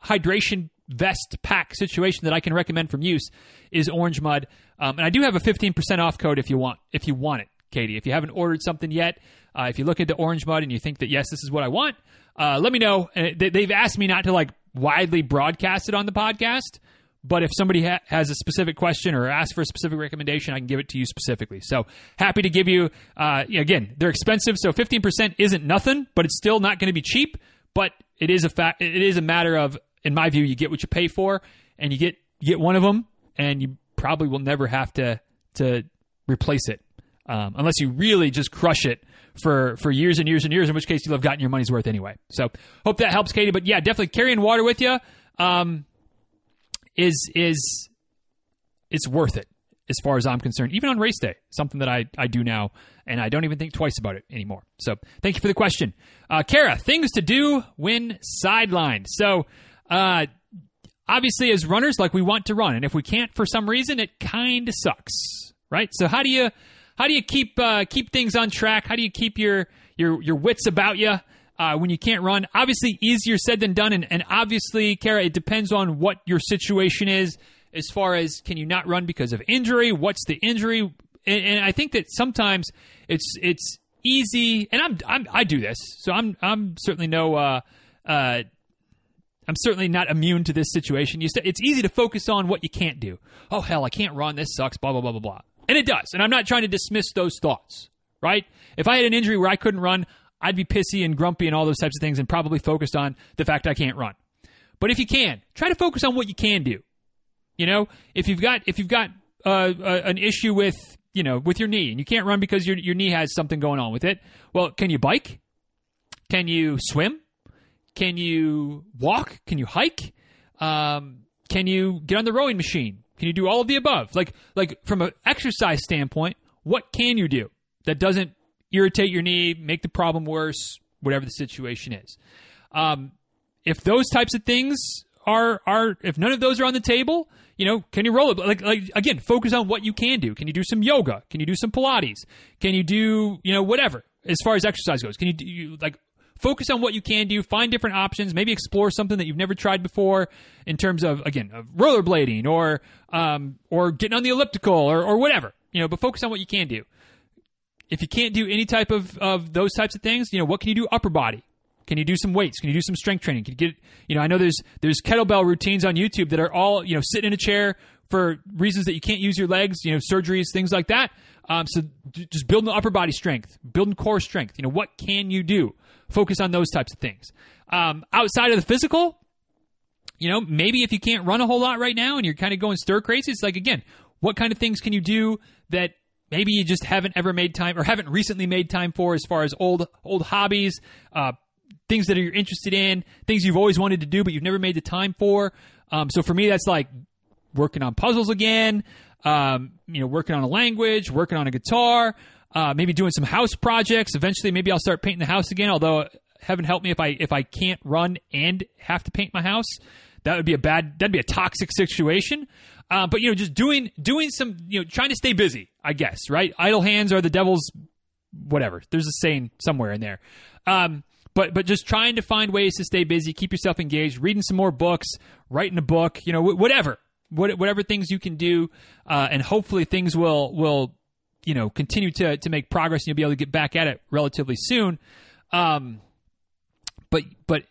hydration vest pack situation that I can recommend from use is Orange Mud, um, and I do have a 15% off code if you want if you want it, Katie. If you haven't ordered something yet, uh, if you look into Orange Mud and you think that yes, this is what I want, uh, let me know. Uh, they've asked me not to like widely broadcast it on the podcast, but if somebody ha- has a specific question or asks for a specific recommendation, I can give it to you specifically. So happy to give you. Uh, again, they're expensive, so 15% isn't nothing, but it's still not going to be cheap. But it is a fact. It is a matter of in my view, you get what you pay for, and you get you get one of them, and you probably will never have to to replace it um, unless you really just crush it for for years and years and years. In which case, you'll have gotten your money's worth anyway. So hope that helps, Katie. But yeah, definitely carrying water with you um, is is it's worth it as far as I'm concerned, even on race day, something that I, I do now, and I don't even think twice about it anymore. So thank you for the question. Uh, Kara, things to do when sidelined. So uh, obviously, as runners, like we want to run, and if we can't for some reason, it kind of sucks, right? So how do you how do you keep uh, keep things on track? How do you keep your your your wits about you uh, when you can't run? Obviously, easier said than done, and, and obviously, Kara, it depends on what your situation is. As far as can you not run because of injury? What's the injury? And, and I think that sometimes it's it's easy, and I'm, I'm I do this, so I'm I'm certainly no uh, uh, I'm certainly not immune to this situation. St- it's easy to focus on what you can't do. Oh, hell, I can't run. This sucks, blah, blah, blah, blah, blah. And it does. And I'm not trying to dismiss those thoughts, right? If I had an injury where I couldn't run, I'd be pissy and grumpy and all those types of things and probably focused on the fact I can't run. But if you can, try to focus on what you can do. You know, if you've got if you've got uh, uh, an issue with you know with your knee and you can't run because your your knee has something going on with it, well, can you bike? Can you swim? Can you walk? Can you hike? Um, can you get on the rowing machine? Can you do all of the above? Like, like from an exercise standpoint, what can you do that doesn't irritate your knee, make the problem worse, whatever the situation is? Um, if those types of things are are if none of those are on the table, you know, can you roll it? Like, like again, focus on what you can do. Can you do some yoga? Can you do some Pilates? Can you do you know whatever as far as exercise goes? Can you do you, like focus on what you can do, find different options, maybe explore something that you've never tried before in terms of again of rollerblading or um, or getting on the elliptical or, or whatever. You know, but focus on what you can do. If you can't do any type of, of those types of things, you know, what can you do upper body? Can you do some weights? Can you do some strength training? Can you get you know, I know there's there's kettlebell routines on YouTube that are all, you know, sitting in a chair for reasons that you can't use your legs, you know, surgeries, things like that. Um, so just building the upper body strength, building core strength. You know, what can you do? Focus on those types of things. Um, outside of the physical, you know, maybe if you can't run a whole lot right now and you're kind of going stir crazy, it's like again, what kind of things can you do that maybe you just haven't ever made time or haven't recently made time for as far as old old hobbies, uh, things that you're interested in, things you've always wanted to do but you've never made the time for. Um, so for me, that's like working on puzzles again, um, you know, working on a language, working on a guitar, uh, maybe doing some house projects. Eventually, maybe I'll start painting the house again. Although heaven help me if I if I can't run and have to paint my house, that would be a bad that'd be a toxic situation. Uh, but you know, just doing doing some you know trying to stay busy. I guess right. Idle hands are the devil's whatever. There's a saying somewhere in there. Um, but but just trying to find ways to stay busy, keep yourself engaged, reading some more books, writing a book, you know, whatever, whatever things you can do, uh, and hopefully things will will you know continue to to make progress and you'll be able to get back at it relatively soon. Um, but but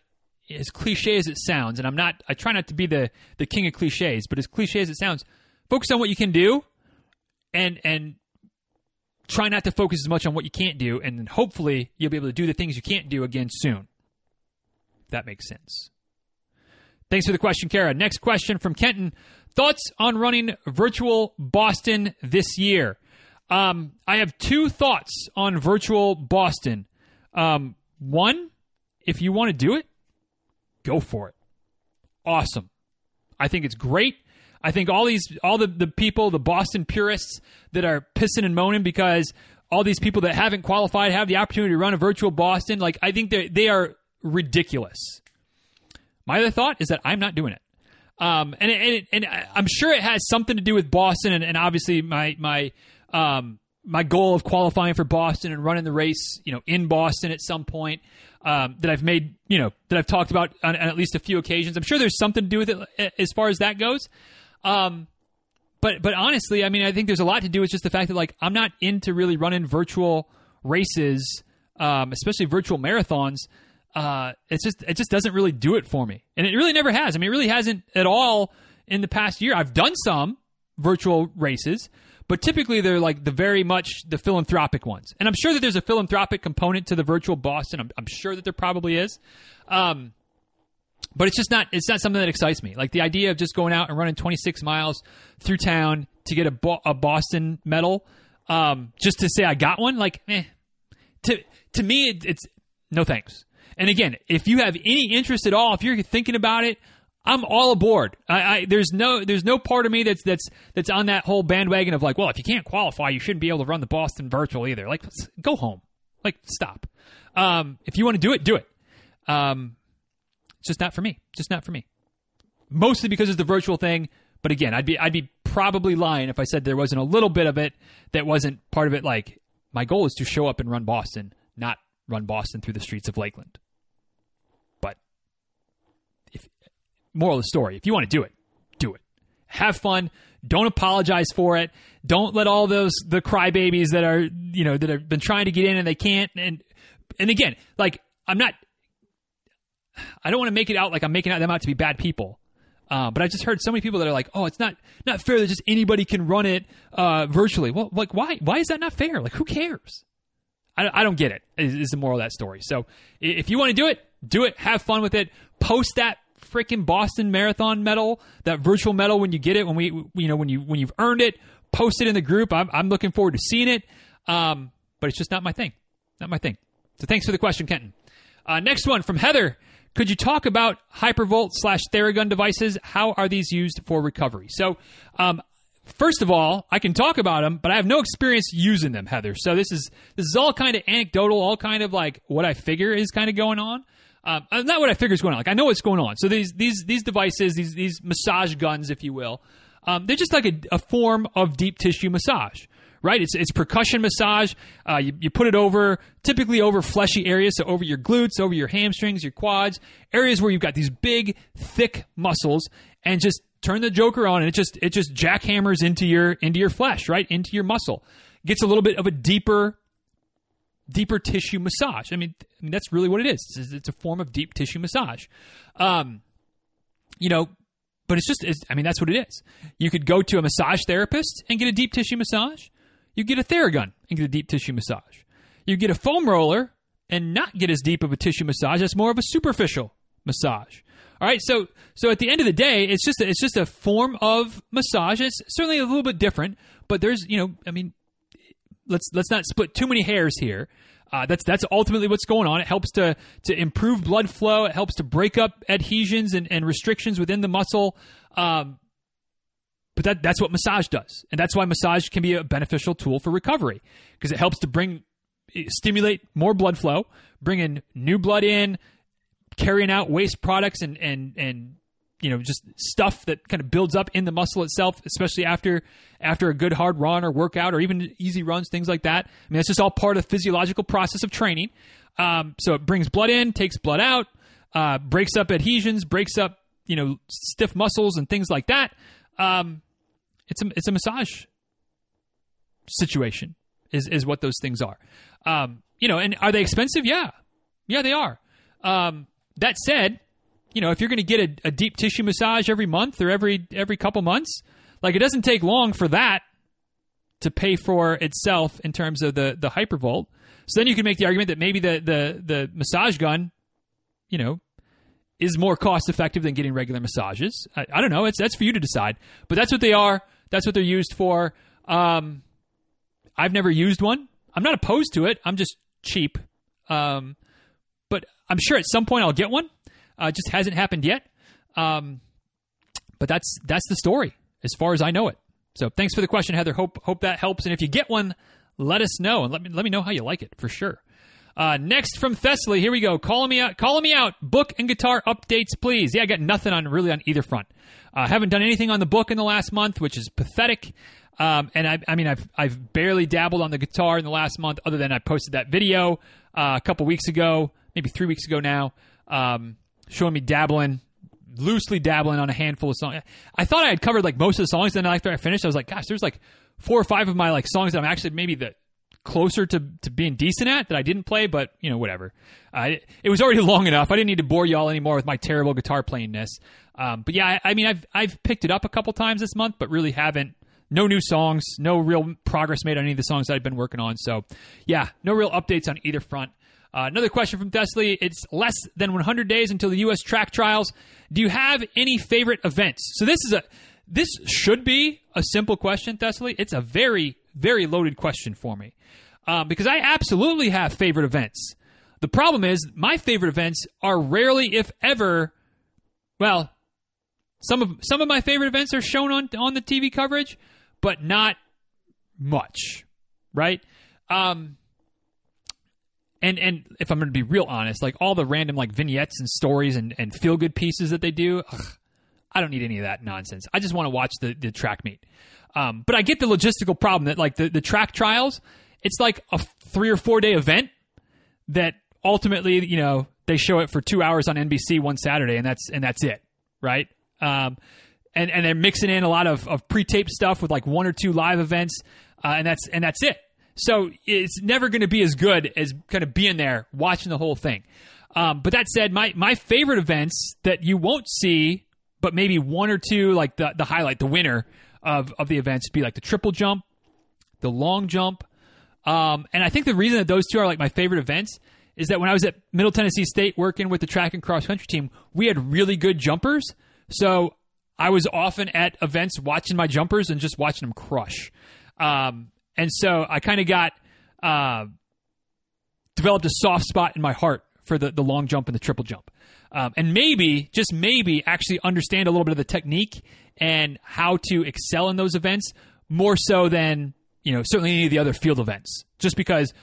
as cliche as it sounds, and I'm not I try not to be the the king of cliches, but as cliche as it sounds, focus on what you can do, and and try not to focus as much on what you can't do, and hopefully you'll be able to do the things you can't do again soon. If that makes sense. Thanks for the question, Kara. Next question from Kenton. Thoughts on running virtual Boston this year? Um, I have two thoughts on virtual Boston. Um, one, if you want to do it, go for it. Awesome. I think it's great. I think all these, all the, the people, the Boston purists that are pissing and moaning because all these people that haven't qualified have the opportunity to run a virtual Boston, like I think they they are ridiculous. My other thought is that I'm not doing it. Um, and and and I'm sure it has something to do with Boston, and, and obviously my my um, my goal of qualifying for Boston and running the race, you know, in Boston at some point um, that I've made, you know, that I've talked about on, on, at least a few occasions. I'm sure there's something to do with it as far as that goes. Um, but but honestly, I mean, I think there's a lot to do with just the fact that like I'm not into really running virtual races, um, especially virtual marathons uh, it's just it just doesn't really do it for me, and it really never has. I mean, it really hasn't at all in the past year. I've done some virtual races, but typically they're like the very much the philanthropic ones, and I'm sure that there's a philanthropic component to the virtual Boston. I'm, I'm sure that there probably is. Um, but it's just not it's not something that excites me. Like the idea of just going out and running 26 miles through town to get a, Bo- a Boston medal, um, just to say I got one. Like, eh. To to me, it, it's no thanks. And again, if you have any interest at all, if you're thinking about it, I'm all aboard. I, I, there's no there's no part of me that's that's that's on that whole bandwagon of like, well, if you can't qualify, you shouldn't be able to run the Boston Virtual either. Like, go home. Like, stop. Um, if you want to do it, do it. Um, it's just not for me. Just not for me. Mostly because it's the virtual thing. But again, I'd be I'd be probably lying if I said there wasn't a little bit of it that wasn't part of it. Like, my goal is to show up and run Boston, not run Boston through the streets of Lakeland. But if moral of the story if you want to do it do it have fun don't apologize for it don't let all those the crybabies that are you know that have been trying to get in and they can't and and again like i'm not i don't want to make it out like i'm making them out to be bad people uh, but I just heard so many people that are like, "Oh, it's not not fair that just anybody can run it uh, virtually." Well, like, why? Why is that not fair? Like, who cares? I, I don't get it. Is, is the moral of that story? So, if you want to do it, do it. Have fun with it. Post that freaking Boston Marathon medal, that virtual medal when you get it, when we, you know, when you when you've earned it, post it in the group. I'm, I'm looking forward to seeing it. Um, but it's just not my thing, not my thing. So thanks for the question, Kenton. Uh, next one from Heather. Could you talk about hypervolt slash Theragun devices? How are these used for recovery? So, um, first of all, I can talk about them, but I have no experience using them, Heather. So this is this is all kind of anecdotal, all kind of like what I figure is kind of going on. Um, uh, not what I figure is going on. Like I know what's going on. So these these these devices, these these massage guns, if you will, um, they're just like a, a, form of deep tissue massage, right? It's it's percussion massage. Uh, you you put it over typically over fleshy areas, so over your glutes, over your hamstrings, your quads, areas where you've got these big thick muscles, and just turn the joker on, and it just it just jackhammers into your into your flesh, right, into your muscle. Gets a little bit of a deeper deeper tissue massage. I mean, I mean that's really what it is. It's, a form of deep tissue massage. Um, you know, but it's just, it's, I mean, that's what it is. You could go to a massage therapist and get a deep tissue massage. You get a Theragun and get a deep tissue massage. You get a foam roller and not get as deep of a tissue massage. That's more of a superficial massage. All right, so so at the end of the day, it's just a, it's just a form of massage. It's certainly a little bit different, but there's you know, I mean, let's let's not split too many hairs here. Uh, that's that's ultimately what's going on. It helps to to improve blood flow. It helps to break up adhesions and, and restrictions within the muscle. Um, but that that's what massage does, and that's why massage can be a beneficial tool for recovery because it helps to bring stimulate more blood flow, bringing new blood in, carrying out waste products and and and you know just stuff that kind of builds up in the muscle itself especially after after a good hard run or workout or even easy runs things like that. I mean that's just all part of the physiological process of training. Um, so it brings blood in takes blood out uh, breaks up adhesions breaks up you know stiff muscles and things like that. Um, it's a it's a massage situation is is what those things are um, you know and are they expensive yeah yeah they are um, that said you know, if you're going to get a, a, deep tissue massage every month or every every couple months, like it doesn't take long for that to pay for itself in terms of the the hypervolt. So then you can make the argument that maybe the the the massage gun, you know, is more cost effective than getting regular massages. I, I, don't know. It's that's for you to decide. But that's what they are. That's what they're used for. Um, I've never used one. I'm not opposed to it. I'm just cheap. Um, but I'm sure at some point I'll get one. Uh, just hasn't happened yet. Um, but that's that's the story as far as I know it. So thanks for the question, Heather. Hope hope that helps. And if you get one, let us know and let me let me know how you like it for sure. Uh, next from Thessaly, here we go. Calling me out, calling me out. Book and guitar updates, please. Yeah, I got nothing on really on either front. I uh, haven't done anything on the book in the last month, which is pathetic. Um, and I, I mean, I've I've barely dabbled on the guitar in the last month, other than I posted that video uh, a couple weeks ago, maybe three weeks ago now, um, showing me dabbling, loosely dabbling on a handful of songs. I thought I had covered like most of the songs. Then after I finished, I was like, gosh, there's like four or five of my like songs that I'm actually maybe the closer to, to being decent at that I didn't play, but you know, whatever. Uh, it, was already long enough. I didn't need to bore y'all anymore with my terrible guitar playingness. Um, but yeah, I, I, mean, I've I've picked it up a couple times this month, but really haven't. No new songs, no real progress made on any of the songs that I've been working on. So, yeah, no real updates on either front. Uh, another question from Thessaly. It's less than 100 days until the U.S. track trials. Do you have any favorite events? So this is a this should be a simple question, Thessaly. It's a very very loaded question for me um, because I absolutely have favorite events. The problem is my favorite events are rarely, if ever, well, some of some of my favorite events are shown on on the TV coverage, but not much, right? Um, and and if I'm going to be real honest, like all the random like vignettes and stories and, and feel good pieces that they do, ugh, I don't need any of that nonsense. I just want to watch the the track meet. Um, but I get the logistical problem that like the the track trials it's like a three or four day event that ultimately, you know, they show it for two hours on NBC one Saturday, and that's and that's it, right? Um, and and they're mixing in a lot of, of pre taped stuff with like one or two live events, uh, and that's and that's it. So it's never going to be as good as kind of being there watching the whole thing. Um, but that said, my my favorite events that you won't see, but maybe one or two, like the the highlight, the winner of of the events, be like the triple jump, the long jump, um, and I think the reason that those two are like my favorite events is that when I was at Middle Tennessee State working with the track and cross country team, we had really good jumpers. So I was often at events watching my jumpers and just watching them crush. Um, and so I kind of got uh, developed a soft spot in my heart for the, the long jump and the triple jump. Um, and maybe, just maybe, actually understand a little bit of the technique and how to excel in those events more so than you know, certainly any of the other field events, just because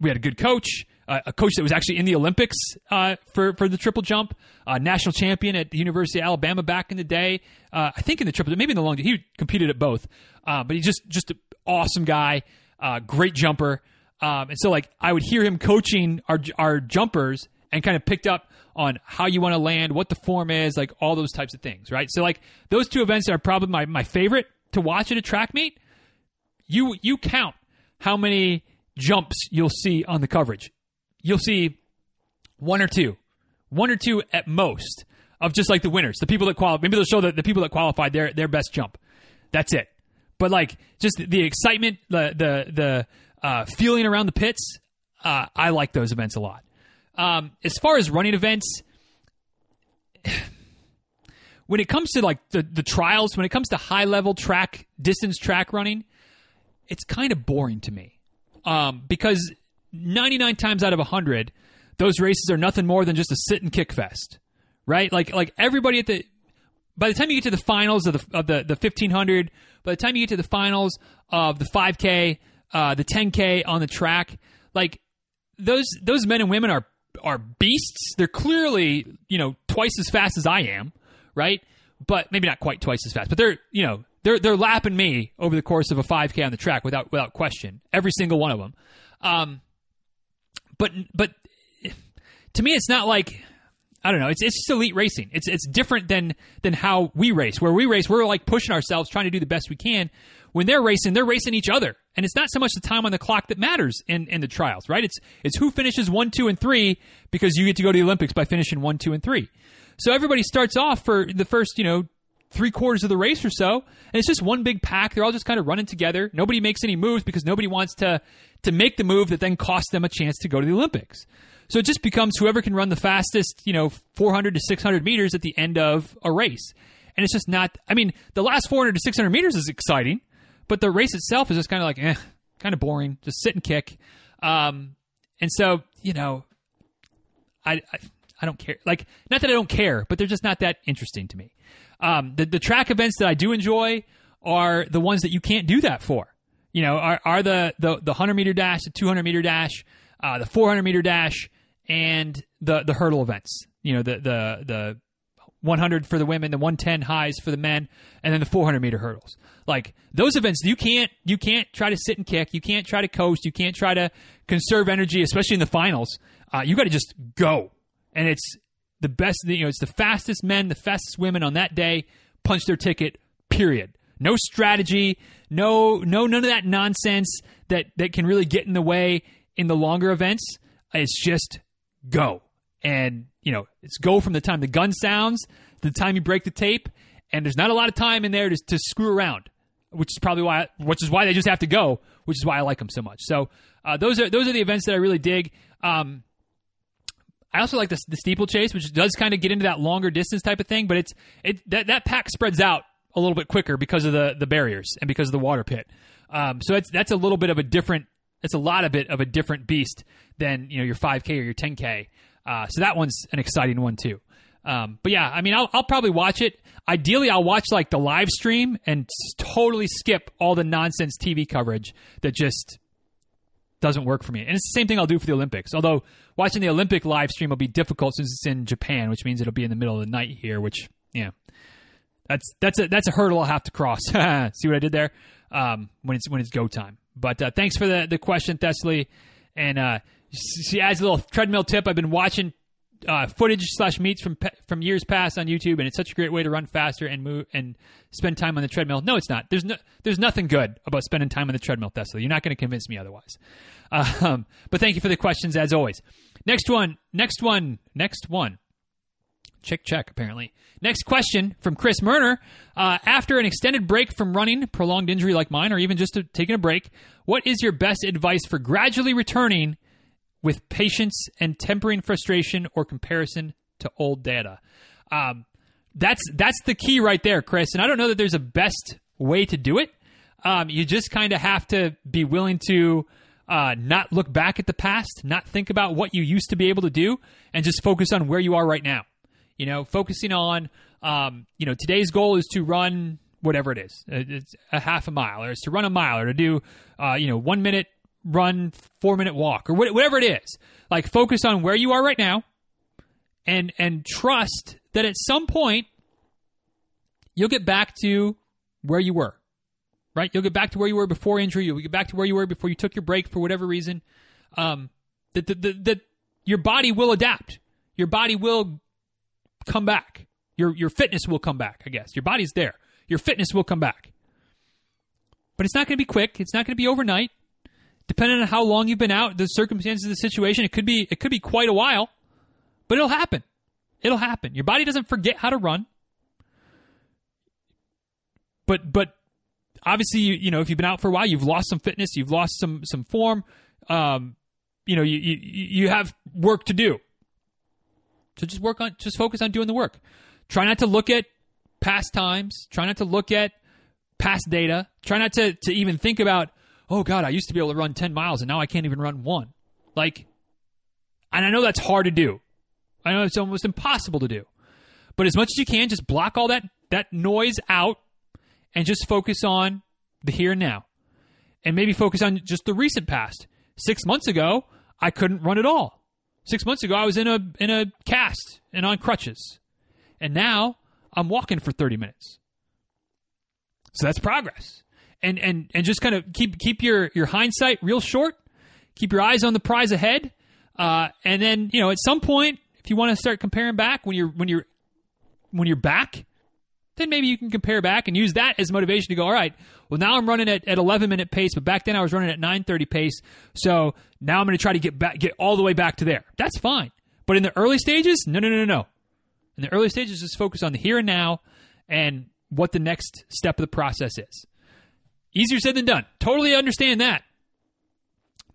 we had a good coach, uh, a coach that was actually in the Olympics uh, for for the triple jump, uh, national champion at the University of Alabama back in the day. Uh, I think in the triple, maybe in the long, jump, he competed at both, uh, but he's just just an awesome guy, uh, great jumper. Um, and so, like, I would hear him coaching our our jumpers and kind of picked up on how you want to land, what the form is, like all those types of things, right? So, like, those two events are probably my, my favorite to watch at a track meet you you count how many jumps you'll see on the coverage. You'll see one or two, one or two at most of just like the winners, the people that qualify. Maybe they'll show the, the people that qualified their their best jump. That's it. But like just the excitement, the the the uh, feeling around the pits, uh, I like those events a lot. Um, as far as running events, when it comes to like the the trials, when it comes to high level track distance track running, it's kind of boring to me. Um, because 99 times out of 100 those races are nothing more than just a sit and kick fest right? Like like everybody at the by the time you get to the finals of the of the, the 1500 by the time you get to the finals of the 5k uh, the 10k on the track like those those men and women are are beasts they're clearly you know twice as fast as i am right but maybe not quite twice as fast but they're you know they're they're lapping me over the course of a 5K on the track without without question. Every single one of them. Um, but but to me, it's not like I don't know. It's it's just elite racing. It's it's different than than how we race. Where we race, we're like pushing ourselves, trying to do the best we can. When they're racing, they're racing each other, and it's not so much the time on the clock that matters in in the trials, right? It's it's who finishes one, two, and three because you get to go to the Olympics by finishing one, two, and three. So everybody starts off for the first, you know, three quarters of the race or so, and it's just one big pack. They're all just kind of running together. Nobody makes any moves because nobody wants to to make the move that then costs them a chance to go to the Olympics. So it just becomes whoever can run the fastest, you know, 400 to 600 meters at the end of a race. And it's just not, I mean, the last 400 to 600 meters is exciting, but the race itself is just kind of like, eh, kind of boring. Just sit and kick. Um, and so, you know, I, I, I don't care. Like, not that I don't care, but they're just not that interesting to me. Um, the, the track events that I do enjoy are the ones that you can't do that for. You know, are, are the, the, the 100 meter dash, the 200 meter dash, uh, the 400 meter dash, and the the hurdle events. You know, the the the 100 for the women, the 110 highs for the men, and then the 400 meter hurdles. Like those events, you can't you can't try to sit and kick, you can't try to coast, you can't try to conserve energy, especially in the finals. Uh, you got to just go, and it's the best. You know, it's the fastest men, the fastest women on that day punch their ticket. Period. No strategy, no no none of that nonsense that that can really get in the way in the longer events. It's just go. And, you know, it's go from the time the gun sounds to the time you break the tape. And there's not a lot of time in there to, to screw around, which is probably why, which is why they just have to go, which is why I like them so much. So uh, those are those are the events that I really dig. Um, I also like the, the steeplechase, which does kind of get into that longer distance type of thing, but it's it that that pack spreads out a little bit quicker because of the the barriers and because of the water pit. Um, so it's that's a little bit of a different it's a lot of bit of a different beast than you know your 5K or your 10K. Uh, so that one's an exciting one too. Um, but yeah, I mean, I'll, I'll, probably watch it. Ideally, I'll watch like the live stream and totally skip all the nonsense TV coverage that just doesn't work for me. And it's the same thing I'll do for the Olympics. Although watching the Olympic live stream will be difficult since it's in Japan, which means it'll be in the middle of the night here. Which yeah, that's that's a that's a hurdle I'll have to cross. See what I did there? Um, when it's when it's go time. But uh, thanks for the, the question, Thessaly. And uh, she adds a little treadmill tip. I've been watching uh, footage slash meets from from years past on YouTube, and it's such a great way to run faster and move and spend time on the treadmill. No, it's not. There's no there's nothing good about spending time on the treadmill, Thessaly. You're not going to convince me otherwise. Um, but thank you for the questions as always. Next one. Next one. Next one. Check, check, apparently. Next question from Chris Murner. Uh, after an extended break from running, prolonged injury like mine, or even just a, taking a break, what is your best advice for gradually returning with patience and tempering frustration or comparison to old data? Um, that's that's the key right there, Chris. And I don't know that there's a best way to do it. Um, you just kind of have to be willing to uh, not look back at the past, not think about what you used to be able to do, and just focus on where you are right now. You know, focusing on, um, you know, today's goal is to run whatever it is. Uh, it's a half a mile, or it's to run a mile, or to do, uh, you know, one minute run, four minute walk, or whatever it is. Like, focus on where you are right now, and and trust that at some point you'll get back to where you were. Right? You'll get back to where you were before injury. You'll get back to where you were before you took your break for whatever reason. Um, that, that, that, your body will adapt. Your body will come back. Your your fitness will come back, I guess. Your body's there. Your fitness will come back. But it's not going to be quick. It's not going to be overnight. Depending on how long you've been out, the circumstances of the situation, it could be it could be quite a while. But it'll happen. It'll happen. Your body doesn't forget how to run. But but obviously you you know if you've been out for a while, you've lost some fitness, you've lost some some form. Um, you know you, you you have work to do. So just work on, just focus on doing the work. Try not to look at past times. Try not to look at past data. Try not to, to even think about, oh God, I used to be able to run 10 miles and now I can't even run one. Like, and I know that's hard to do. I know it's almost impossible to do. But as much as you can, just block all that, that noise out and just focus on the here and now. And maybe focus on just the recent past. Six months ago, I couldn't run at all. Six months ago, I was in a in a cast and on crutches, and now I'm walking for 30 minutes. So that's progress. And and and just kind of keep keep your your hindsight real short. Keep your eyes on the prize ahead. Uh, and then you know at some point, if you want to start comparing back when you're when you're when you're back, then maybe you can compare back and use that as motivation to go, all right, well, now I'm running at, at 11 minute pace, but back then I was running at 930 pace. So now I'm going to try to get back, get all the way back to there. That's fine. But in the early stages, no, no, no, no, no. In the early stages, just focus on the here and now and what the next step of the process is. Easier said than done. Totally understand that.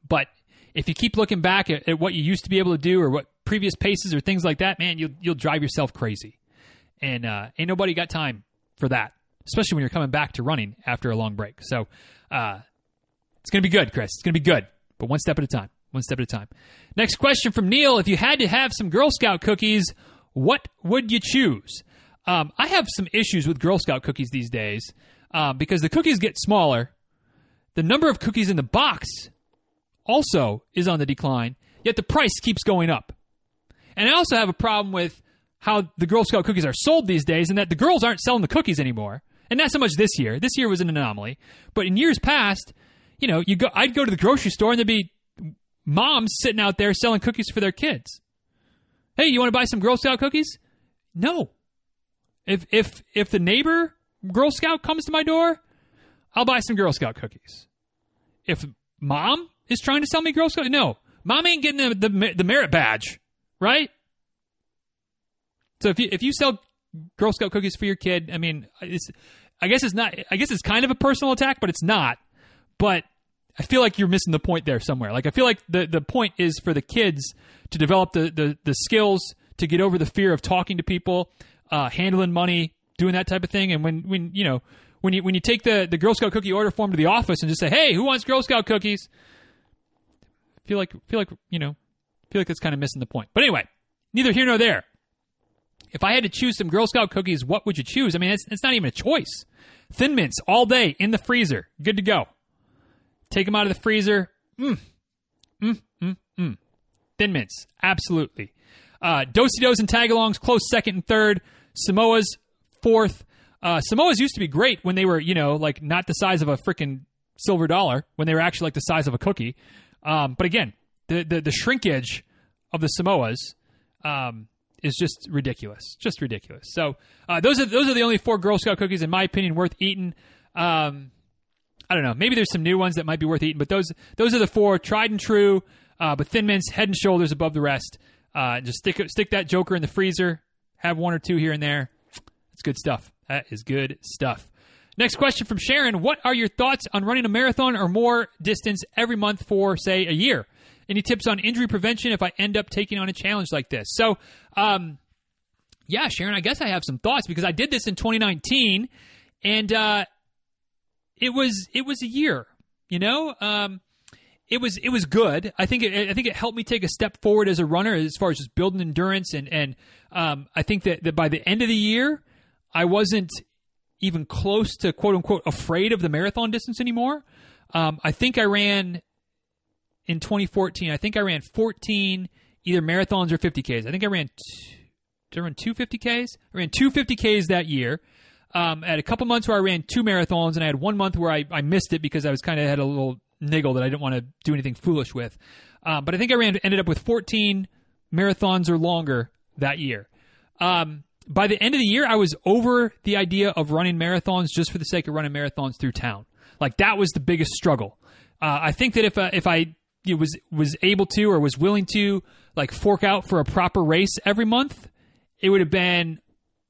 But if you keep looking back at, at, what you used to be able to do or what previous paces or things like that, man, you'll you'll drive yourself crazy. And uh, ain't nobody got time for that, especially when you're coming back to running after a long break. So uh, it's gonna be good, Chris. It's gonna be good, but one step at a time. One step at a time. Next question from Neil: If you had to have some Girl Scout cookies, what would you choose? Um, I have some issues with Girl Scout cookies these days uh, because the cookies get smaller. The number of cookies in the box also is on the decline, yet the price keeps going up. And I also have a problem with how the Girl Scout cookies are sold these days, and that the girls aren't selling the cookies anymore. And not so much this year. This year was an anomaly, but in years past, you know, you go. I'd go to the grocery store and there'd be moms sitting out there selling cookies for their kids. Hey, you want to buy some Girl Scout cookies? No. If if if the neighbor Girl Scout comes to my door, I'll buy some Girl Scout cookies. If mom is trying to sell me Girl Scout, no, mom ain't getting the the, the merit badge, right? So if you if you sell Girl Scout cookies for your kid, I mean, I guess it's not. I guess it's kind of a personal attack, but it's not. But I feel like you're missing the point there somewhere. Like I feel like the the point is for the kids to develop the the, the skills to get over the fear of talking to people, uh, handling money, doing that type of thing. And when when you know when you when you take the the Girl Scout cookie order form to the office and just say, "Hey, who wants Girl Scout cookies?" feel like feel like you know feel like that's kind of missing the point. But anyway, neither here nor there. If I had to choose some Girl Scout cookies, what would you choose? I mean, it's, it's not even a choice. Thin mints all day in the freezer, good to go. Take them out of the freezer. Mmm, mmm, mmm, mmm. Thin mints, absolutely. Uh, Dos and tagalongs, close second and third. Samoas, fourth. Uh, Samoas used to be great when they were, you know, like not the size of a freaking silver dollar, when they were actually like the size of a cookie. Um, but again, the, the, the shrinkage of the Samoas um, is just ridiculous, just ridiculous. So uh, those are those are the only four Girl Scout cookies, in my opinion, worth eating. Um, I don't know. Maybe there's some new ones that might be worth eating, but those those are the four tried and true. Uh, but Thin Mints, head and shoulders above the rest. Uh, just stick stick that Joker in the freezer. Have one or two here and there. It's good stuff. That is good stuff. Next question from Sharon. What are your thoughts on running a marathon or more distance every month for, say, a year? Any tips on injury prevention if I end up taking on a challenge like this? So, um, yeah, Sharon, I guess I have some thoughts because I did this in 2019 and uh, it was it was a year, you know? Um, it was it was good. I think it, I think it helped me take a step forward as a runner as far as just building endurance and and um, I think that, that by the end of the year I wasn't even close to quote unquote afraid of the marathon distance anymore. Um, I think I ran in 2014. I think I ran 14 either marathons or 50ks. I think I ran. Two, did I run two 50ks? I ran two 50ks that year. Um, I had a couple months where I ran two marathons, and I had one month where I, I missed it because I was kind of had a little niggle that I didn't want to do anything foolish with. Um, but I think I ran ended up with 14 marathons or longer that year. Um, by the end of the year, I was over the idea of running marathons just for the sake of running marathons through town. Like that was the biggest struggle. Uh, I think that if uh, if I was was able to or was willing to like fork out for a proper race every month, it would have been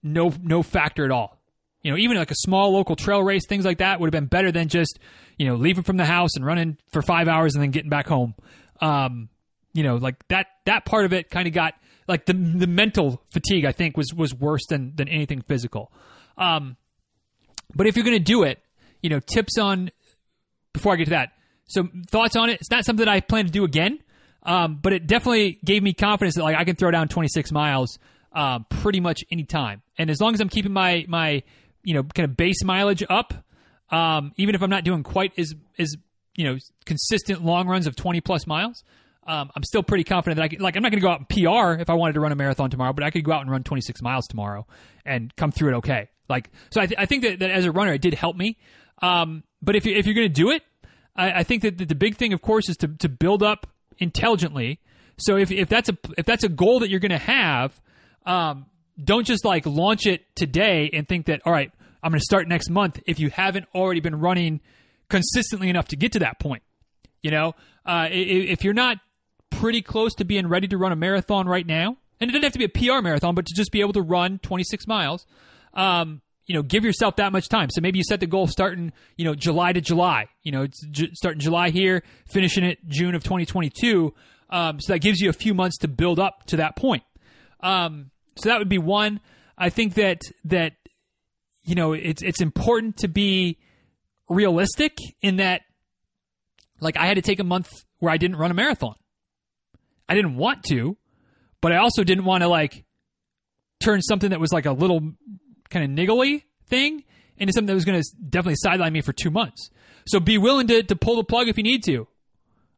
no no factor at all. You know, even like a small local trail race, things like that would have been better than just you know leaving from the house and running for five hours and then getting back home. Um, you know, like that that part of it kind of got like the the mental fatigue I think was was worse than than anything physical. Um, but if you're going to do it, you know, tips on before I get to that. So thoughts on it? It's not something I plan to do again, um, but it definitely gave me confidence that like I can throw down 26 miles um, pretty much any time, and as long as I'm keeping my my you know kind of base mileage up, um, even if I'm not doing quite as as you know consistent long runs of 20 plus miles, um, I'm still pretty confident that I could, like, I'm not going to go out and PR if I wanted to run a marathon tomorrow, but I could go out and run 26 miles tomorrow and come through it okay. Like, so I, th- I think that, that as a runner, it did help me. Um, but if, you, if you're going to do it, I, I think that the big thing, of course, is to, to build up intelligently. So if, if that's a, if that's a goal that you're going to have, um, don't just like launch it today and think that, all right, I'm going to start next month if you haven't already been running consistently enough to get to that point. You know, uh, if you're not pretty close to being ready to run a marathon right now, and it doesn't have to be a PR marathon, but to just be able to run 26 miles, um, you know, give yourself that much time. So maybe you set the goal starting, you know, July to July. You know, j- starting July here, finishing it June of 2022. Um, so that gives you a few months to build up to that point. Um, so that would be one. I think that that you know it's it's important to be realistic in that, like, I had to take a month where I didn't run a marathon. I didn't want to, but I also didn't want to like turn something that was like a little kind of niggly thing into something that was going to definitely sideline me for two months. So be willing to, to pull the plug if you need to.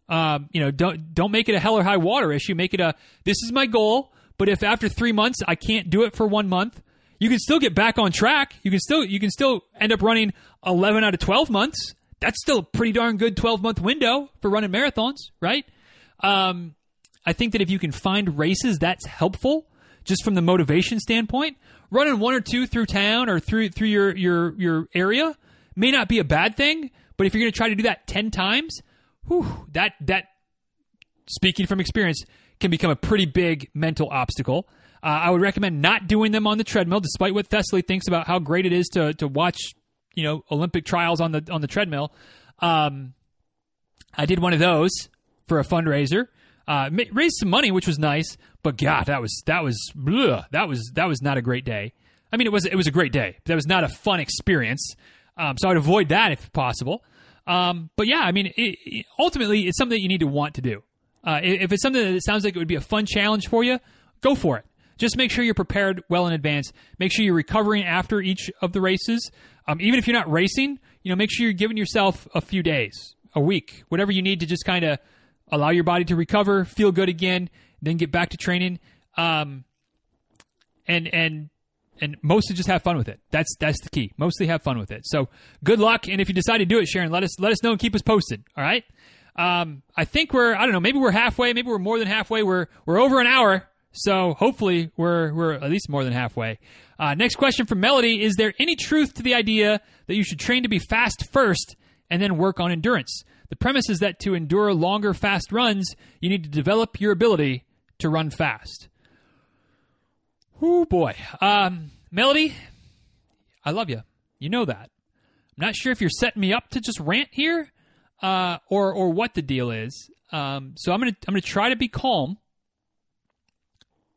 Um, you know, don't don't make it a hell or high water issue. Make it a this is my goal. But if after three months I can't do it for one month, you can still get back on track. You can still you can still end up running eleven out of twelve months. That's still a pretty darn good twelve month window for running marathons, right? Um, I think that if you can find races, that's helpful just from the motivation standpoint. Running one or two through town or through through your your your area may not be a bad thing, but if you're going to try to do that ten times, whew, that that speaking from experience can become a pretty big mental obstacle. Uh, I would recommend not doing them on the treadmill, despite what Thessaly thinks about how great it is to to watch, you know, Olympic trials on the on the treadmill. Um, I did one of those for a fundraiser, uh, raised some money, which was nice. But God, that was that was bleh, that was that was not a great day. I mean, it was it was a great day. But that was not a fun experience. Um, so I'd avoid that if possible. Um, but yeah, I mean, it, it, ultimately, it's something that you need to want to do. Uh, if it's something that sounds like it would be a fun challenge for you, go for it. Just make sure you're prepared well in advance. Make sure you're recovering after each of the races. Um, even if you're not racing, you know, make sure you're giving yourself a few days, a week, whatever you need to just kind of allow your body to recover, feel good again, then get back to training. Um, and and and mostly just have fun with it. That's that's the key. Mostly have fun with it. So good luck, and if you decide to do it, Sharon, let us let us know and keep us posted. All right. Um, I think we're I don't know maybe we're halfway, maybe we're more than halfway. We're we're over an hour, so hopefully we're we're at least more than halfway. Uh, next question from Melody: Is there any truth to the idea that you should train to be fast first and then work on endurance? The premise is that to endure longer, fast runs, you need to develop your ability to run fast. Oh boy. Um, Melody, I love you. You know that. I'm not sure if you're setting me up to just rant here, uh, or or what the deal is. Um, so I'm gonna I'm gonna try to be calm.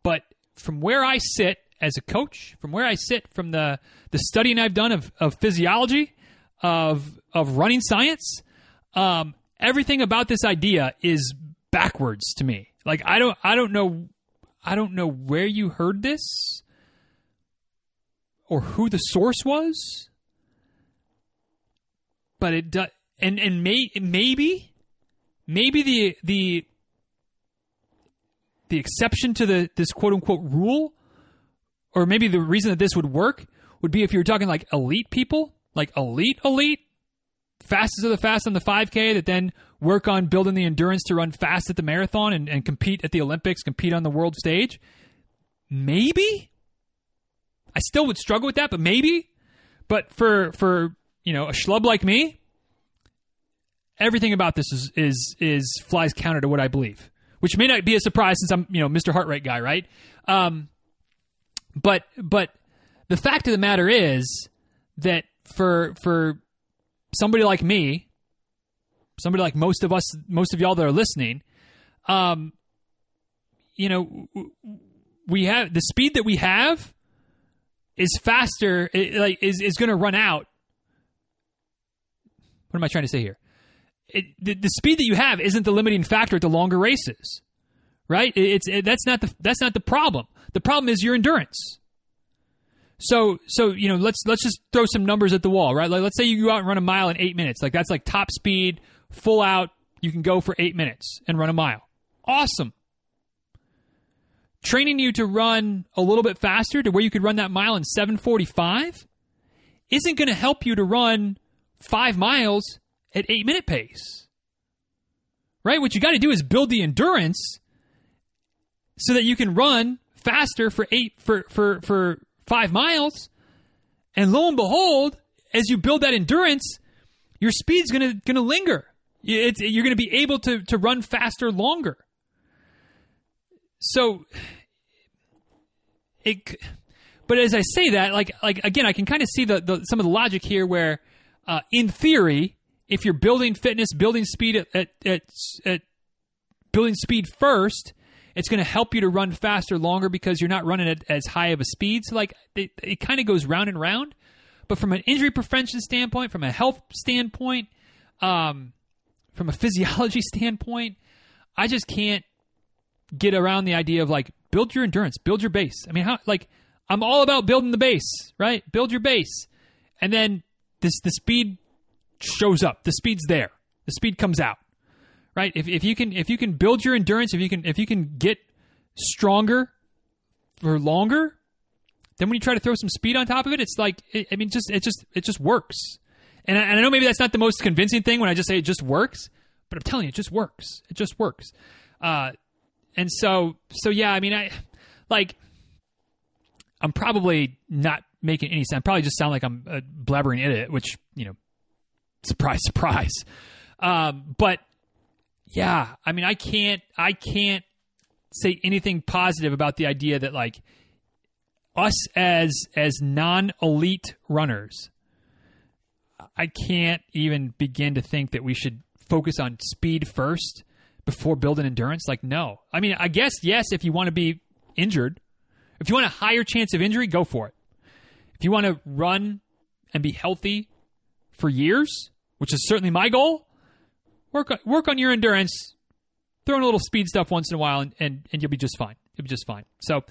But from where I sit as a coach, from where I sit from the the studying I've done of, of physiology, of of running science, um, everything about this idea is backwards to me. Like I don't I don't know I don't know where you heard this or who the source was. But it does and and may, maybe maybe the the the exception to the this quote unquote rule or maybe the reason that this would work would be if you were talking like elite people, like elite elite fastest of the fast on the 5K that then work on building the endurance to run fast at the marathon and, and compete at the Olympics, compete on the world stage? Maybe. I still would struggle with that, but maybe. But for for you know a schlub like me, everything about this is is is flies counter to what I believe, which may not be a surprise since I'm you know Mr. Heart Rate guy, right? Um, but but the fact of the matter is that for for somebody like me, somebody like most of us, most of y'all that are listening, um, you know, we have the speed that we have is faster, it, like is is going to run out. What am I trying to say here? It, the, the, speed that you have isn't the limiting factor at the longer races, right? It, it's it, that's not the that's not the problem. The problem is your endurance. So so you know let's let's just throw some numbers at the wall, right? Like let's say you go out and run a mile in eight minutes. Like that's like top speed, full out. You can go for eight minutes and run a mile. Awesome. Training you to run a little bit faster to where you could run that mile in 745 isn't going to help you to run five miles at eight minute pace. Right? What you got to do is build the endurance so that you can run faster for eight for for for five miles. And lo and behold, as you build that endurance, your speed's gonna gonna linger. It's, you're gonna be able to to run faster longer. So, it. but as I say that, like like again, I can kind of see the, the some of the logic here where, uh, in theory, if you're building fitness, building speed at at, at, at building speed first, it's going to help you to run faster longer because you're not running at as high of a speed. So like it, it kind of goes round and round. But from an injury prevention standpoint, from a health standpoint, um, from a physiology standpoint, I just can't get around the idea of like build your endurance, build your base. I mean, how like I'm all about building the base, right? Build your base, and then this the speed shows up. The speed's there. The speed comes out, right? If if you can if you can build your endurance, if you can if you can get stronger for longer, then when you try to throw some speed on top of it, it's like it, I mean, just it just it just works. And I, and I know maybe that's not the most convincing thing when I just say it just works, but I'm telling you, it just works. It just works. Uh, and so so yeah, I mean, I like I'm probably not making any sense. I probably just sound like I'm a blabbering idiot, which you know, surprise, surprise. Um, but yeah, I mean, I can't, I can't say anything positive about the idea that like us as as non elite runners, I can't even begin to think that we should focus on speed first before building endurance. Like, no, I mean, I guess yes, if you want to be injured, if you want a higher chance of injury, go for it. If you want to run and be healthy for years, which is certainly my goal, work on, work on your endurance. Throw in a little speed stuff once in a while, and, and, and you'll be just fine. You'll be just fine. So,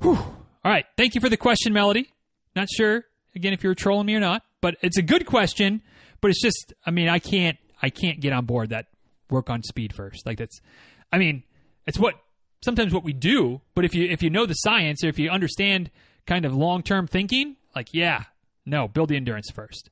whew. all right. Thank you for the question, Melody. Not sure again if you're trolling me or not, but it's a good question. But it's just, I mean, I can't, I can't get on board that work on speed first. Like that's, I mean, it's what sometimes what we do. But if you if you know the science or if you understand kind of long term thinking, like yeah, no, build the endurance first.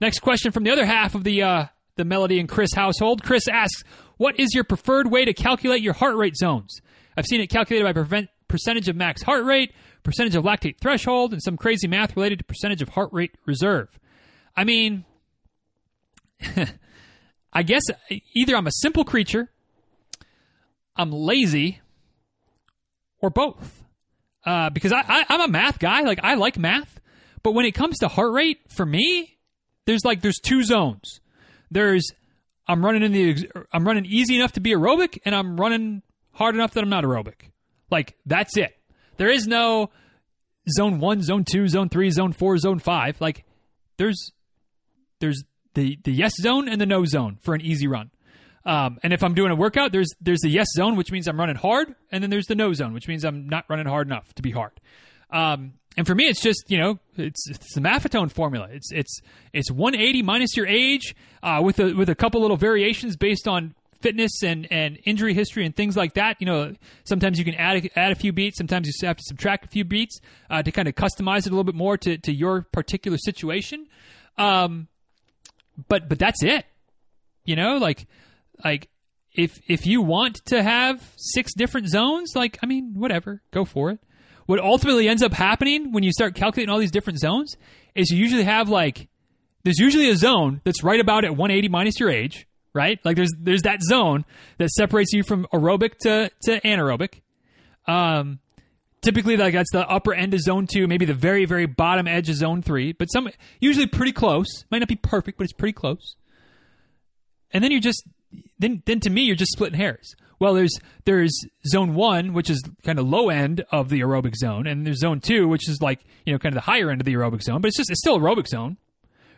Next question from the other half of the uh, the Melody and Chris household. Chris asks, "What is your preferred way to calculate your heart rate zones?" I've seen it calculated by prevent, percentage of max heart rate, percentage of lactate threshold, and some crazy math related to percentage of heart rate reserve. I mean, I guess either I'm a simple creature, I'm lazy, or both. Uh, because I, I'm a math guy. Like I like math, but when it comes to heart rate, for me, there's like there's two zones. There's I'm running in the I'm running easy enough to be aerobic, and I'm running hard enough that I'm not aerobic. Like that's it. There is no zone one, zone two, zone three, zone four, zone five. Like there's there's the the yes zone and the no zone for an easy run. Um, and if I'm doing a workout, there's there's the yes zone, which means I'm running hard, and then there's the no zone, which means I'm not running hard enough to be hard. Um, and for me, it's just you know it's it's the Maffetone formula. It's it's it's 180 minus your age uh, with a with a couple little variations based on fitness and, and injury history and things like that. You know, sometimes you can add a, add a few beats. Sometimes you have to subtract a few beats uh, to kind of customize it a little bit more to, to your particular situation. Um, but but that's it. You know, like like if if you want to have six different zones, like I mean, whatever, go for it. What ultimately ends up happening when you start calculating all these different zones is you usually have like there's usually a zone that's right about at 180 minus your age, right? Like there's there's that zone that separates you from aerobic to to anaerobic. Um, typically like that's the upper end of zone two, maybe the very very bottom edge of zone three, but some usually pretty close. Might not be perfect, but it's pretty close. And then you're just then then to me you're just splitting hairs. Well, there's there's zone one, which is kind of low end of the aerobic zone, and there's zone two, which is like you know kind of the higher end of the aerobic zone, but it's just it's still aerobic zone,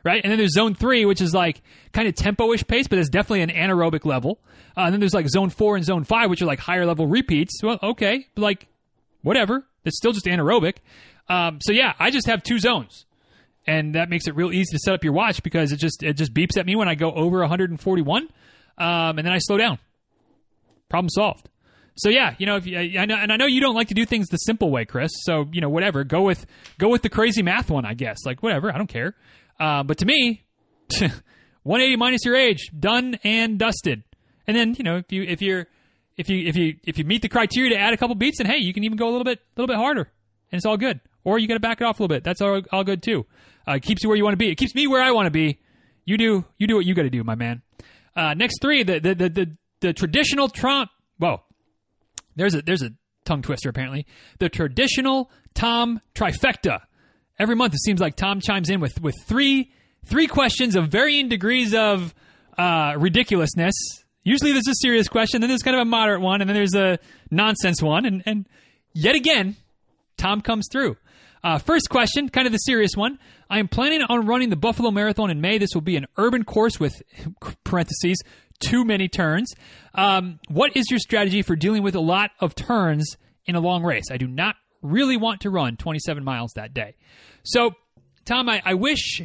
right? And then there's zone three, which is like kind of tempo-ish pace, but it's definitely an anaerobic level. Uh, and then there's like zone four and zone five, which are like higher level repeats. Well, okay, like whatever, it's still just anaerobic. Um, so yeah, I just have two zones and that makes it real easy to set up your watch because it just it just beeps at me when I go over 141 um, and then I slow down. Problem solved. So yeah, you know, if you, I know, and I know you don't like to do things the simple way, Chris. So you know, whatever, go with go with the crazy math one, I guess. Like whatever, I don't care. Uh, but to me, 180 minus your age, done and dusted. And then you know, if you if you're if you if you if you meet the criteria to add a couple beats, then hey, you can even go a little bit a little bit harder, and it's all good. Or you got to back it off a little bit. That's all, all good too. Uh, it keeps you where you want to be. It keeps me where I want to be. You do you do what you got to do, my man. Uh, next three, the the the the, the traditional Trump. Whoa, there's a there's a tongue twister apparently. The traditional Tom trifecta. Every month it seems like Tom chimes in with with three three questions of varying degrees of uh, ridiculousness. Usually there's a serious question, then there's kind of a moderate one, and then there's a nonsense one, and and yet again, Tom comes through. Uh, first question, kind of the serious one. I am planning on running the Buffalo Marathon in May. This will be an urban course with parentheses too many turns. Um, what is your strategy for dealing with a lot of turns in a long race? I do not really want to run 27 miles that day. So, Tom, I, I wish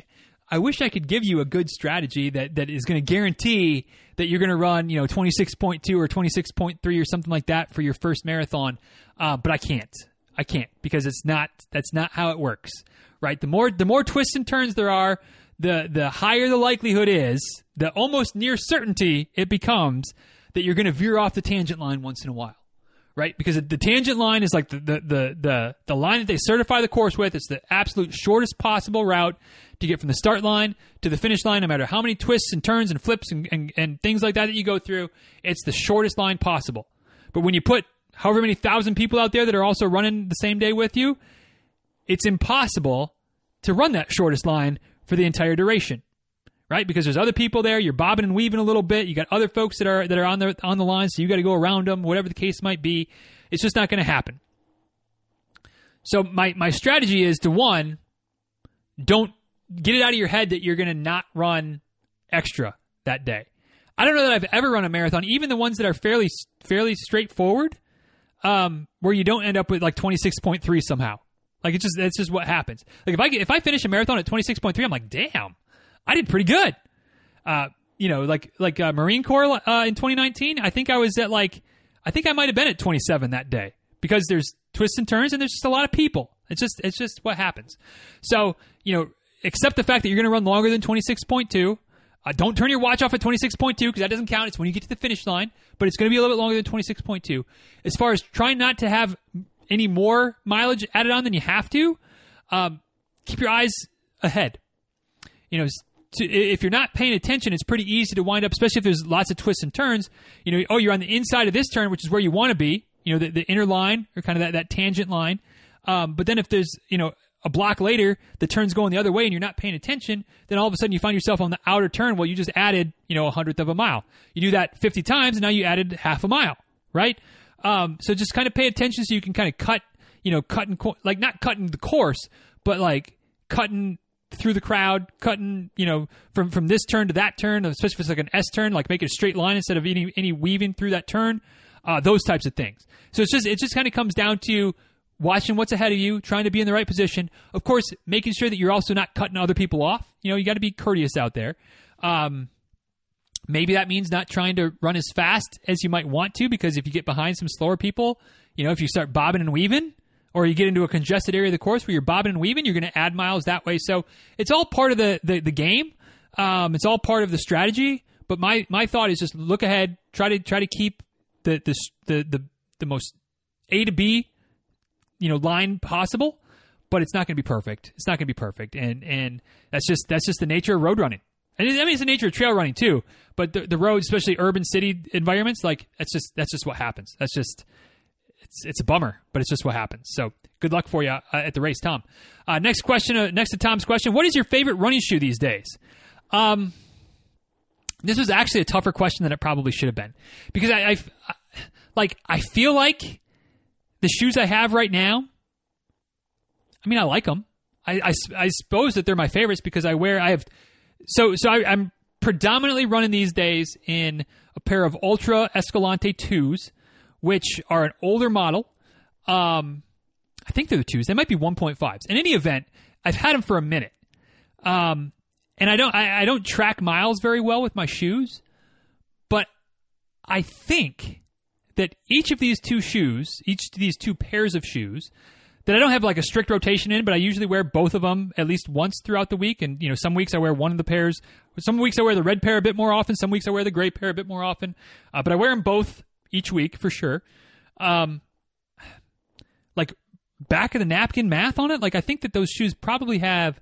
I wish I could give you a good strategy that, that is going to guarantee that you're going to run, you know, 26.2 or 26.3 or something like that for your first marathon. Uh, but I can't. I can't because it's not. That's not how it works, right? The more the more twists and turns there are, the the higher the likelihood is, the almost near certainty it becomes that you're going to veer off the tangent line once in a while right? Because the tangent line is like the, the the the the, line that they certify the course with. It's the absolute shortest possible route to get from the start line to the finish line, no matter how many twists and turns and flips and, and, and things like that that you go through. It's the shortest line possible. But when you put however many thousand people out there that are also running the same day with you, it's impossible to run that shortest line for the entire duration right? Because there's other people there. You're bobbing and weaving a little bit. You got other folks that are that are on the on the line, so you got to go around them. Whatever the case might be, it's just not going to happen. So my my strategy is to one, don't get it out of your head that you're going to not run extra that day. I don't know that I've ever run a marathon, even the ones that are fairly fairly straightforward, um, where you don't end up with like 26.3 somehow. Like it's just that's just what happens. Like if I get, if I finish a marathon at 26.3, I'm like, damn, I did pretty good. Uh, you know, like like uh, Marine Corps uh, in 2019, I think I was at like I think I might have been at 27 that day because there's twists and turns and there's just a lot of people. It's just it's just what happens. So you know, accept the fact that you're going to run longer than 26.2. Uh, don't turn your watch off at 26.2 because that doesn't count. It's when you get to the finish line, but it's going to be a little bit longer than 26.2. As far as trying not to have any more mileage added on than you have to, um, keep your eyes ahead. You know, to, if you're not paying attention, it's pretty easy to wind up, especially if there's lots of twists and turns. You know, oh, you're on the inside of this turn, which is where you want to be. You know, the, the inner line or kind of that, that tangent line. Um, but then if there's you know a block later, the turn's going the other way and you're not paying attention, then all of a sudden you find yourself on the outer turn. Well, you just added, you know, a hundredth of a mile. You do that 50 times and now you added half a mile, right? Um, so just kind of pay attention so you can kind of cut, you know, cutting, like not cutting the course, but like cutting through the crowd, cutting, you know, from from this turn to that turn, especially if it's like an S turn, like make it a straight line instead of any any weaving through that turn. Uh, those types of things. So it's just it just kind of comes down to watching what's ahead of you, trying to be in the right position. Of course, making sure that you're also not cutting other people off. You know, you got to be courteous out there. Um, maybe that means not trying to run as fast as you might want to, because if you get behind some slower people, you know, if you start bobbing and weaving, or you get into a congested area of the course where you're bobbing and weaving, you're going to add miles that way. So it's all part of the the, the game. Um, it's all part of the strategy. But my my thought is just look ahead, try to try to keep the the the the, the most A to B, you know, line possible. But it's not going to be perfect. It's not going to be perfect, and and that's just that's just the nature of road running. And I mean, it's the nature of trail running too. But the, the road, especially urban city environments, like that's just that's just what happens. That's just it's it's a bummer, but it's just what happens. So good luck for you uh, at the race, Tom. Uh, next question, uh, next to Tom's question: What is your favorite running shoe these days? Um, this was actually a tougher question than it probably should have been because I, I like I feel like the shoes I have right now. I mean, I like them. I, I, I suppose that they're my favorites because I wear I have so so I, I'm predominantly running these days in a pair of Altra Escalante twos which are an older model. Um, I think they're the twos. They might be 1.5s. In any event, I've had them for a minute. Um, and I don't I, I don't track miles very well with my shoes, but I think that each of these two shoes, each of these two pairs of shoes, that I don't have like a strict rotation in, but I usually wear both of them at least once throughout the week. And you know, some weeks I wear one of the pairs. Some weeks I wear the red pair a bit more often. Some weeks I wear the gray pair a bit more often. Uh, but I wear them both each week for sure. Um, like back of the napkin math on it, like I think that those shoes probably have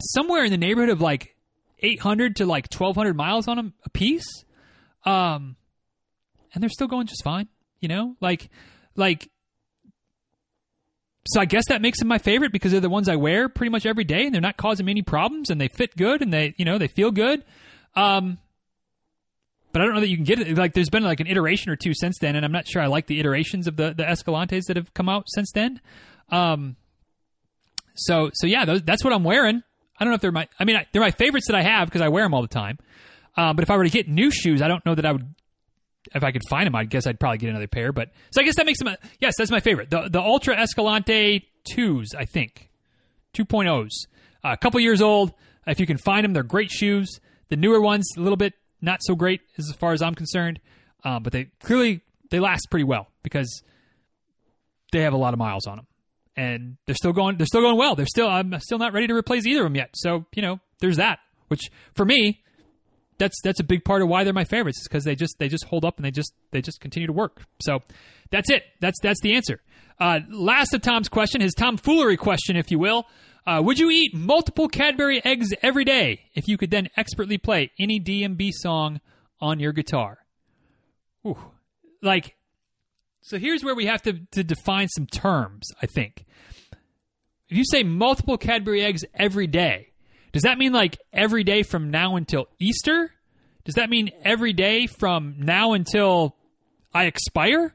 somewhere in the neighborhood of like 800 to like 1200 miles on them a piece. Um, and they're still going just fine, you know? Like like so I guess that makes them my favorite because they're the ones I wear pretty much every day, and they're not causing me any problems, and they fit good, and they you know they feel good. Um, but I don't know that you can get it. Like, there's been like an iteration or two since then, and I'm not sure I like the iterations of the the Escalantes that have come out since then. Um, so so yeah, those, that's what I'm wearing. I don't know if they're my. I mean, I, they're my favorites that I have because I wear them all the time. Um, but if I were to get new shoes, I don't know that I would. If I could find them, I guess I'd probably get another pair. But so I guess that makes them. A, yes, that's my favorite. The the Altra Escalante twos, I think, 2.0s, uh, a couple years old. If you can find them, they're great shoes. The newer ones, a little bit not so great as far as I'm concerned, um, but they clearly they last pretty well because they have a lot of miles on them, and they're still going. They're still going well. They're still. I'm still not ready to replace either of them yet. So you know, there's that. Which for me, that's that's a big part of why they're my favorites is because they just they just hold up and they just they just continue to work. So that's it. That's that's the answer. Uh, last of Tom's question, his tomfoolery question, if you will. Uh, would you eat multiple Cadbury eggs every day if you could then expertly play any DMB song on your guitar? Ooh. Like, so here's where we have to, to define some terms, I think. If you say multiple Cadbury eggs every day, does that mean like every day from now until Easter? Does that mean every day from now until I expire?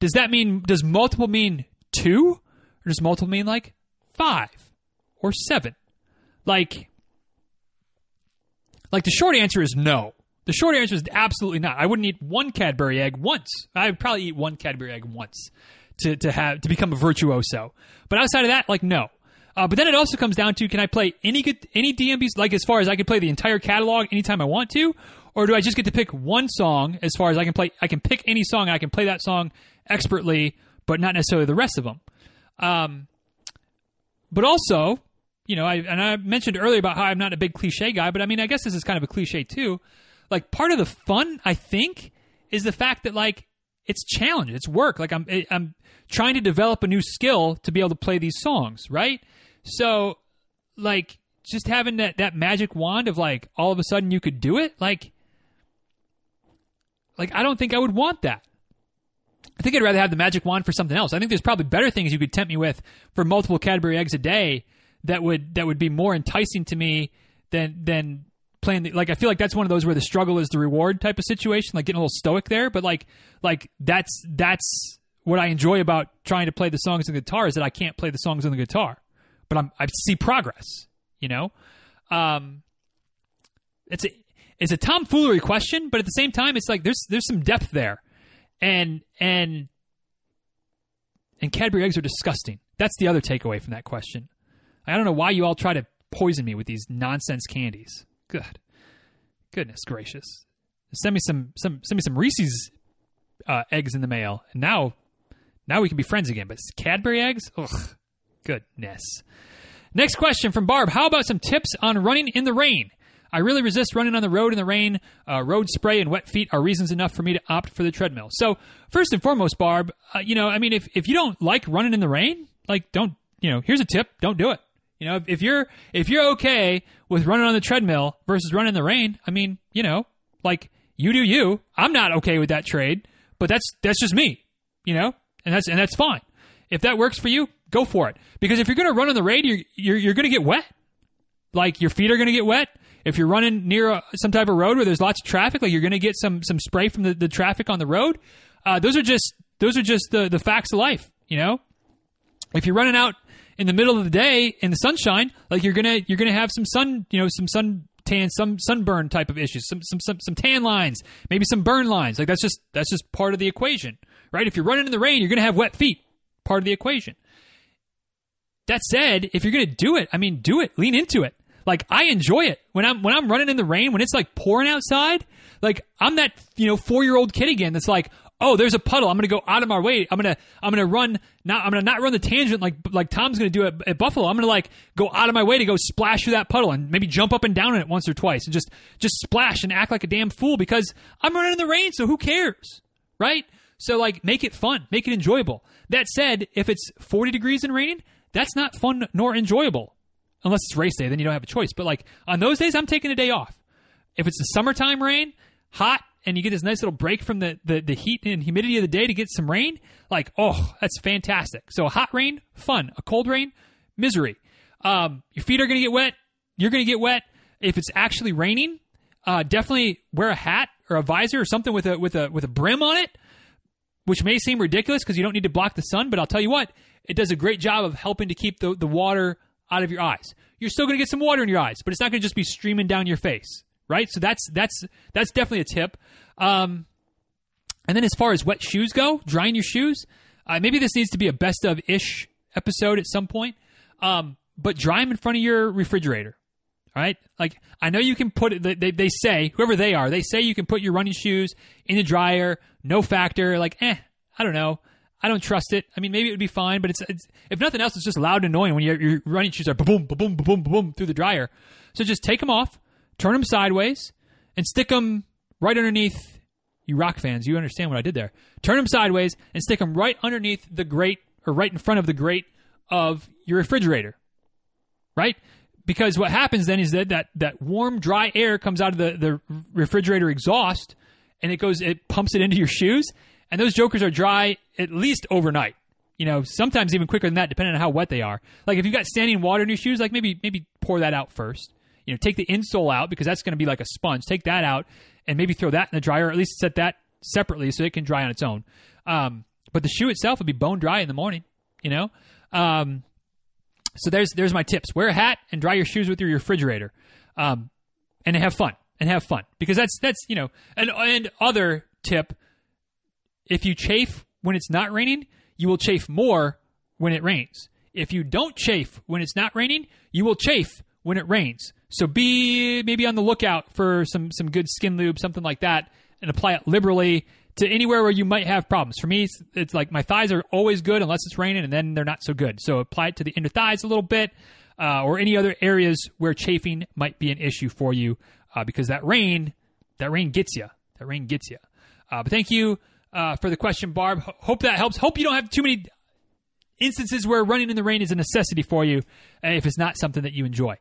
Does that mean, does multiple mean two? Or does multiple mean like five or seven? Like, like the short answer is no. The short answer is absolutely not. I wouldn't eat one Cadbury egg once. I would probably eat one Cadbury egg once to, to have to become a virtuoso. But outside of that, like no. Uh, but then it also comes down to can I play any good any DMBs like as far as I can play the entire catalog anytime I want to, or do I just get to pick one song as far as I can play? I can pick any song. I can play that song expertly, but not necessarily the rest of them. Um, but also, you know, I and I mentioned earlier about how I'm not a big cliche guy, but I mean, I guess this is kind of a cliche too. Like part of the fun, I think, is the fact that like it's challenge, it's work. Like I'm I'm trying to develop a new skill to be able to play these songs, right? So, like, just having that that magic wand of like all of a sudden you could do it, like, like I don't think I would want that. I think I'd rather have the magic wand for something else. I think there's probably better things you could tempt me with for multiple Cadbury eggs a day that would that would be more enticing to me than than playing the, like I feel like that's one of those where the struggle is the reward type of situation, like getting a little stoic there. But like like that's that's what I enjoy about trying to play the songs on the guitar is that I can't play the songs on the guitar, but I'm I see progress. You know, um, it's a it's a tomfoolery question, but at the same time, it's like there's there's some depth there, and and and Cadbury eggs are disgusting. That's the other takeaway from that question. I don't know why you all try to poison me with these nonsense candies. Good, goodness gracious! Send me some some send me some Reese's uh, eggs in the mail, and now now we can be friends again. But Cadbury eggs, ugh, goodness. Next question from Barb: How about some tips on running in the rain? I really resist running on the road in the rain. Uh, road spray and wet feet are reasons enough for me to opt for the treadmill. So, first and foremost, Barb, uh, you know, I mean, if, if you don't like running in the rain, like, don't, you know, here's a tip don't do it. You know, if, if you're if you're okay with running on the treadmill versus running in the rain, I mean, you know, like you do you. I'm not okay with that trade, but that's that's just me. You know, and that's and that's fine. If that works for you, go for it. Because if you're going to run on the rain, you're you're, you're going to get wet. Like your feet are going to get wet. If you're running near a, some type of road where there's lots of traffic, like you're going to get some some spray from the, the traffic on the road. Uh, those are just those are just the the facts of life. You know, if you're running out in the middle of the day in the sunshine, like you're gonna you're gonna have some sun, you know, some sun tan, some sunburn type of issues, some some some some tan lines, maybe some burn lines. Like that's just that's just part of the equation, right? If you're running in the rain, you're gonna have wet feet. Part of the equation. That said, if you're gonna do it, I mean, do it. Lean into it. Like I enjoy it when I'm when I'm running in the rain when it's like pouring outside. Like I'm that you know four year old kid again that's like, oh, there's a puddle. I'm going to go out of my way. I'm going to I'm going to run. Not I'm going to not run the tangent like like Tom's going to do at, at Buffalo. I'm going to like go out of my way to go splash through that puddle and maybe jump up and down in it once or twice and just just splash and act like a damn fool because I'm running in the rain. So who cares, right? So like make it fun, make it enjoyable. That said, if it's 40 degrees and raining, that's not fun nor enjoyable. Unless it's race day, then you don't have a choice. But like on those days, I'm taking a day off. If it's the summertime rain, hot and you get this nice little break from the, the, the heat and humidity of the day to get some rain, like, oh, that's fantastic. So a hot rain, fun. A cold rain, misery. Um, your feet are going to get wet. You're going to get wet. If it's actually raining, uh, definitely wear a hat or a visor or something with a with a with a brim on it, which may seem ridiculous because you don't need to block the sun. But I'll tell you what, it does a great job of helping to keep the, the water out of your eyes. You're still going to get some water in your eyes, but it's not going to just be streaming down your face, right? So that's that's that's definitely a tip. Um, and then as far as wet shoes go, drying your shoes, uh, maybe this needs to be a best of ish episode at some point. Um, but dry them in front of your refrigerator. All right, like I know you can put it. They, they say whoever they are, they say you can put your running shoes in the dryer, no factor. Like, eh, I don't know. I don't trust it. I mean, maybe it would be fine, but it's, it's if nothing else, it's just loud and annoying when your, your running shoes are boom, boom, boom, boom, boom through the dryer. So just take them off, turn them sideways, and stick them right underneath. You rock fans, you understand what I did there. Turn them sideways and stick them right underneath the grate or right in front of the grate of your refrigerator. Right? because what happens then is that that, that warm, dry air comes out of the, the refrigerator exhaust and it goes, it pumps it into your shoes. And those jokers are dry at least overnight. You know, sometimes even quicker than that, depending on how wet they are. Like if you've got standing water in your shoes, like maybe maybe pour that out first. You know, take the insole out because that's going to be like a sponge. Take that out and maybe throw that in the dryer, or at least set that separately so it can dry on its own. Um, but the shoe itself would be bone dry in the morning. You know, um, so there's there's my tips. Wear a hat and dry your shoes with your refrigerator, um, and have fun and have fun because that's that's you know and and other tip. If you chafe when it's not raining, you will chafe more when it rains. If you don't chafe when it's not raining, you will chafe when it rains. So be maybe on the lookout for some some good skin lube, something like that, and apply it liberally to anywhere where you might have problems. For me, it's, it's, like my thighs are always good unless it's raining, and then they're not so good. So apply it to the inner thighs a little bit, uh, or any other areas where chafing might be an issue for you, uh, because that rain, that rain gets you. That rain gets you. Uh, but thank you uh, for the question, Barb. H- hope that helps. Hope you don't have too many instances where running in the rain is a necessity for you, uh, if it's not something that you enjoy.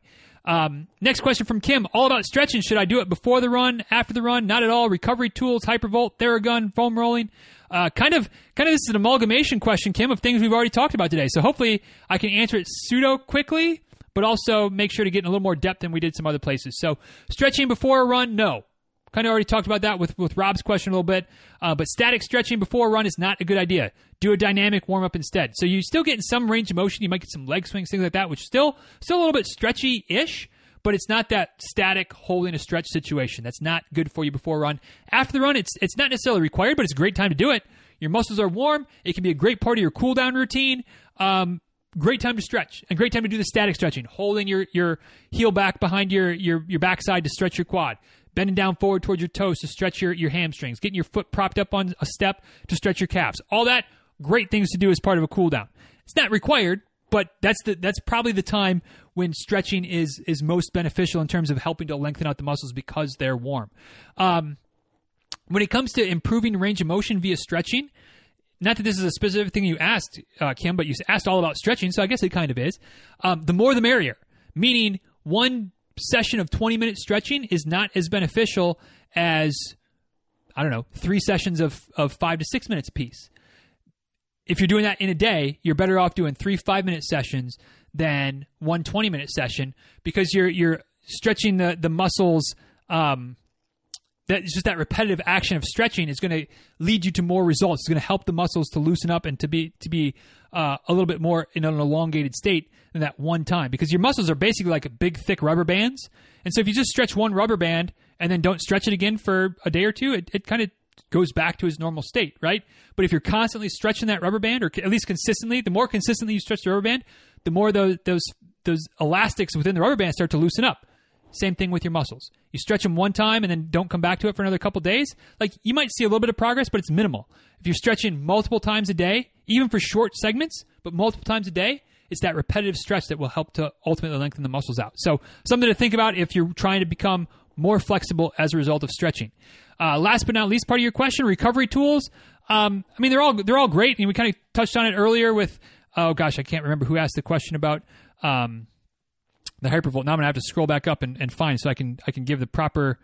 Um, next question from Kim. All about stretching. Should I do it before the run, after the run? Not at all. Recovery tools, hypervolt, Theragun, foam rolling. Uh, kind of, kind of. This is an amalgamation question, Kim, of things we've already talked about today. So hopefully, I can answer it pseudo quickly, but also make sure to get in a little more depth than we did some other places. So, stretching before a run, no. Kind of already talked about that with, with Rob's question a little bit. Uh, but static stretching before a run is not a good idea. Do a dynamic warm up instead. So you're still get in some range of motion. You might get some leg swings, things like that, which still still a little bit stretchy ish. But it's not that static holding a stretch situation. That's not good for you before a run. After the run, it's it's not necessarily required, but it's a great time to do it. Your muscles are warm. It can be a great part of your cool down routine. Um, great time to stretch and great time to do the static stretching, holding your, your heel back behind your, your, your backside to stretch your quad, bending down forward towards your toes to stretch your, your hamstrings, getting your foot propped up on a step to stretch your calves. All that great things to do as part of a cool down. It's not required, but that's the that's probably the time when stretching is is most beneficial in terms of helping to lengthen out the muscles because they're warm. Um, when it comes to improving range of motion via stretching, not that this is a specific thing you asked, uh, Kim, but you asked all about stretching, so I guess it kind of is. Um, the more the merrier, meaning one session of 20 minute stretching is not as beneficial as, I don't know, three sessions of, of five to six minutes piece. If you're doing that in a day, you're better off doing three five minute sessions than one 20 minute session because you're, you're stretching the, the muscles. Um, that just that repetitive action of stretching is going to lead you to more results. It's going to help the muscles to loosen up and to be to be uh, a little bit more in an elongated state than that one time because your muscles are basically like big thick rubber bands. And so if you just stretch one rubber band and then don't stretch it again for a day or two, it, it kind of goes back to its normal state, right? But if you're constantly stretching that rubber band, or at least consistently, the more consistently you stretch the rubber band, the more those those those elastics within the rubber band start to loosen up. Same thing with your muscles. You stretch them one time and then don't come back to it for another couple days. Like you might see a little bit of progress, but it's minimal. If you're stretching multiple times a day, even for short segments, but multiple times a day, it's that repetitive stretch that will help to ultimately lengthen the muscles out. So something to think about if you're trying to become more flexible as a result of stretching. Uh, last but not least, part of your question: recovery tools. Um, I mean, they're all they're all great, and we kind of touched on it earlier with. Oh gosh, I can't remember who asked the question about um, the hypervolt. Now I'm gonna have to scroll back up and, and find so I can I can give the proper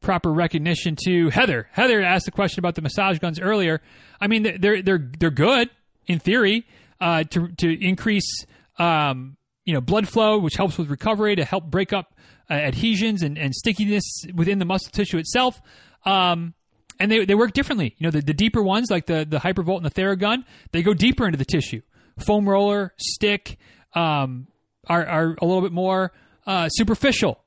proper recognition to Heather. Heather asked the question about the massage guns earlier. I mean, they're they're they're good in theory uh, to to increase um, you know blood flow, which helps with recovery, to help break up uh, adhesions and, and stickiness within the muscle tissue itself. Um, and they, they work differently. You know, the, the deeper ones like the the Hypervolt and the Theragun, they go deeper into the tissue. Foam roller, stick, um, are are a little bit more uh, superficial.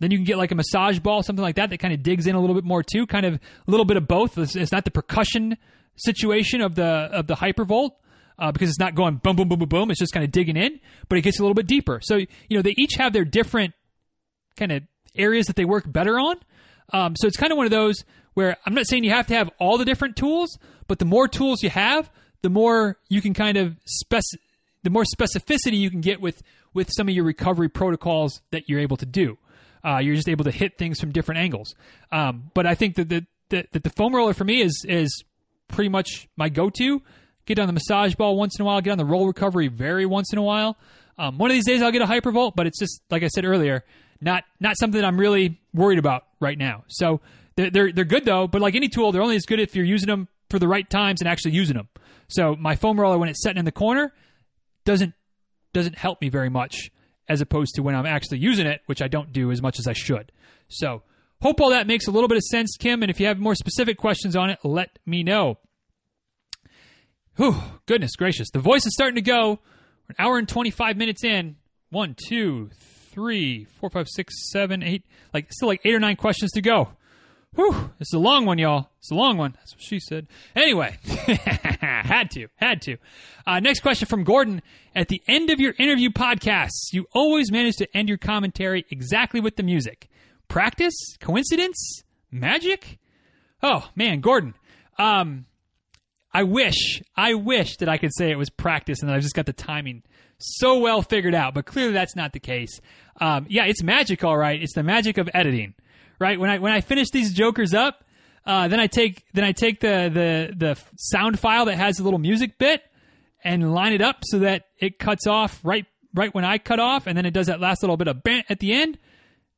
Then you can get like a massage ball, something like that, that kind of digs in a little bit more too. Kind of a little bit of both. It's, it's not the percussion situation of the of the Hypervolt. Uh, because it's not going boom, boom, boom, boom, boom. It's just kind of digging in, but it gets a little bit deeper. So, you know, they each have their different kind of areas that they work better on. Um, so it's kind of one of those where I'm not saying you have to have all the different tools, but the more tools you have, the more you can kind of spec, the more specificity you can get with with some of your recovery protocols that you're able to do. Uh, you're just able to hit things from different angles. Um, but I think that the, the, that the foam roller for me is is pretty much my go-to. Get on the massage ball once in a while. Get on the roll recovery very once in a while. Um, one of these days I'll get a hypervolt, but it's just like I said earlier, not not something that I'm really worried about right now. So they're, they're they're good though, but like any tool, they're only as good if you're using them for the right times and actually using them. So my foam roller when it's sitting in the corner doesn't doesn't help me very much as opposed to when I'm actually using it, which I don't do as much as I should. So hope all that makes a little bit of sense, Kim. And if you have more specific questions on it, let me know. Whew, goodness gracious. The voice is starting to go. We're an hour and 25 minutes in. One, two, three, four, five, six, seven, eight. Like, still like eight or nine questions to go. Whew, it's a long one, y'all. It's a long one. That's what she said. Anyway, had to, had to. Uh, next question from Gordon. At the end of your interview podcasts, you always manage to end your commentary exactly with the music. Practice? Coincidence? Magic? Oh, man, Gordon. Um, I wish, I wish that I could say it was practice and that I just got the timing so well figured out, but clearly that's not the case. Um, yeah, it's magic, all right. It's the magic of editing, right? When I when I finish these jokers up, uh, then I take then I take the the the sound file that has a little music bit and line it up so that it cuts off right right when I cut off, and then it does that last little bit of bent at the end,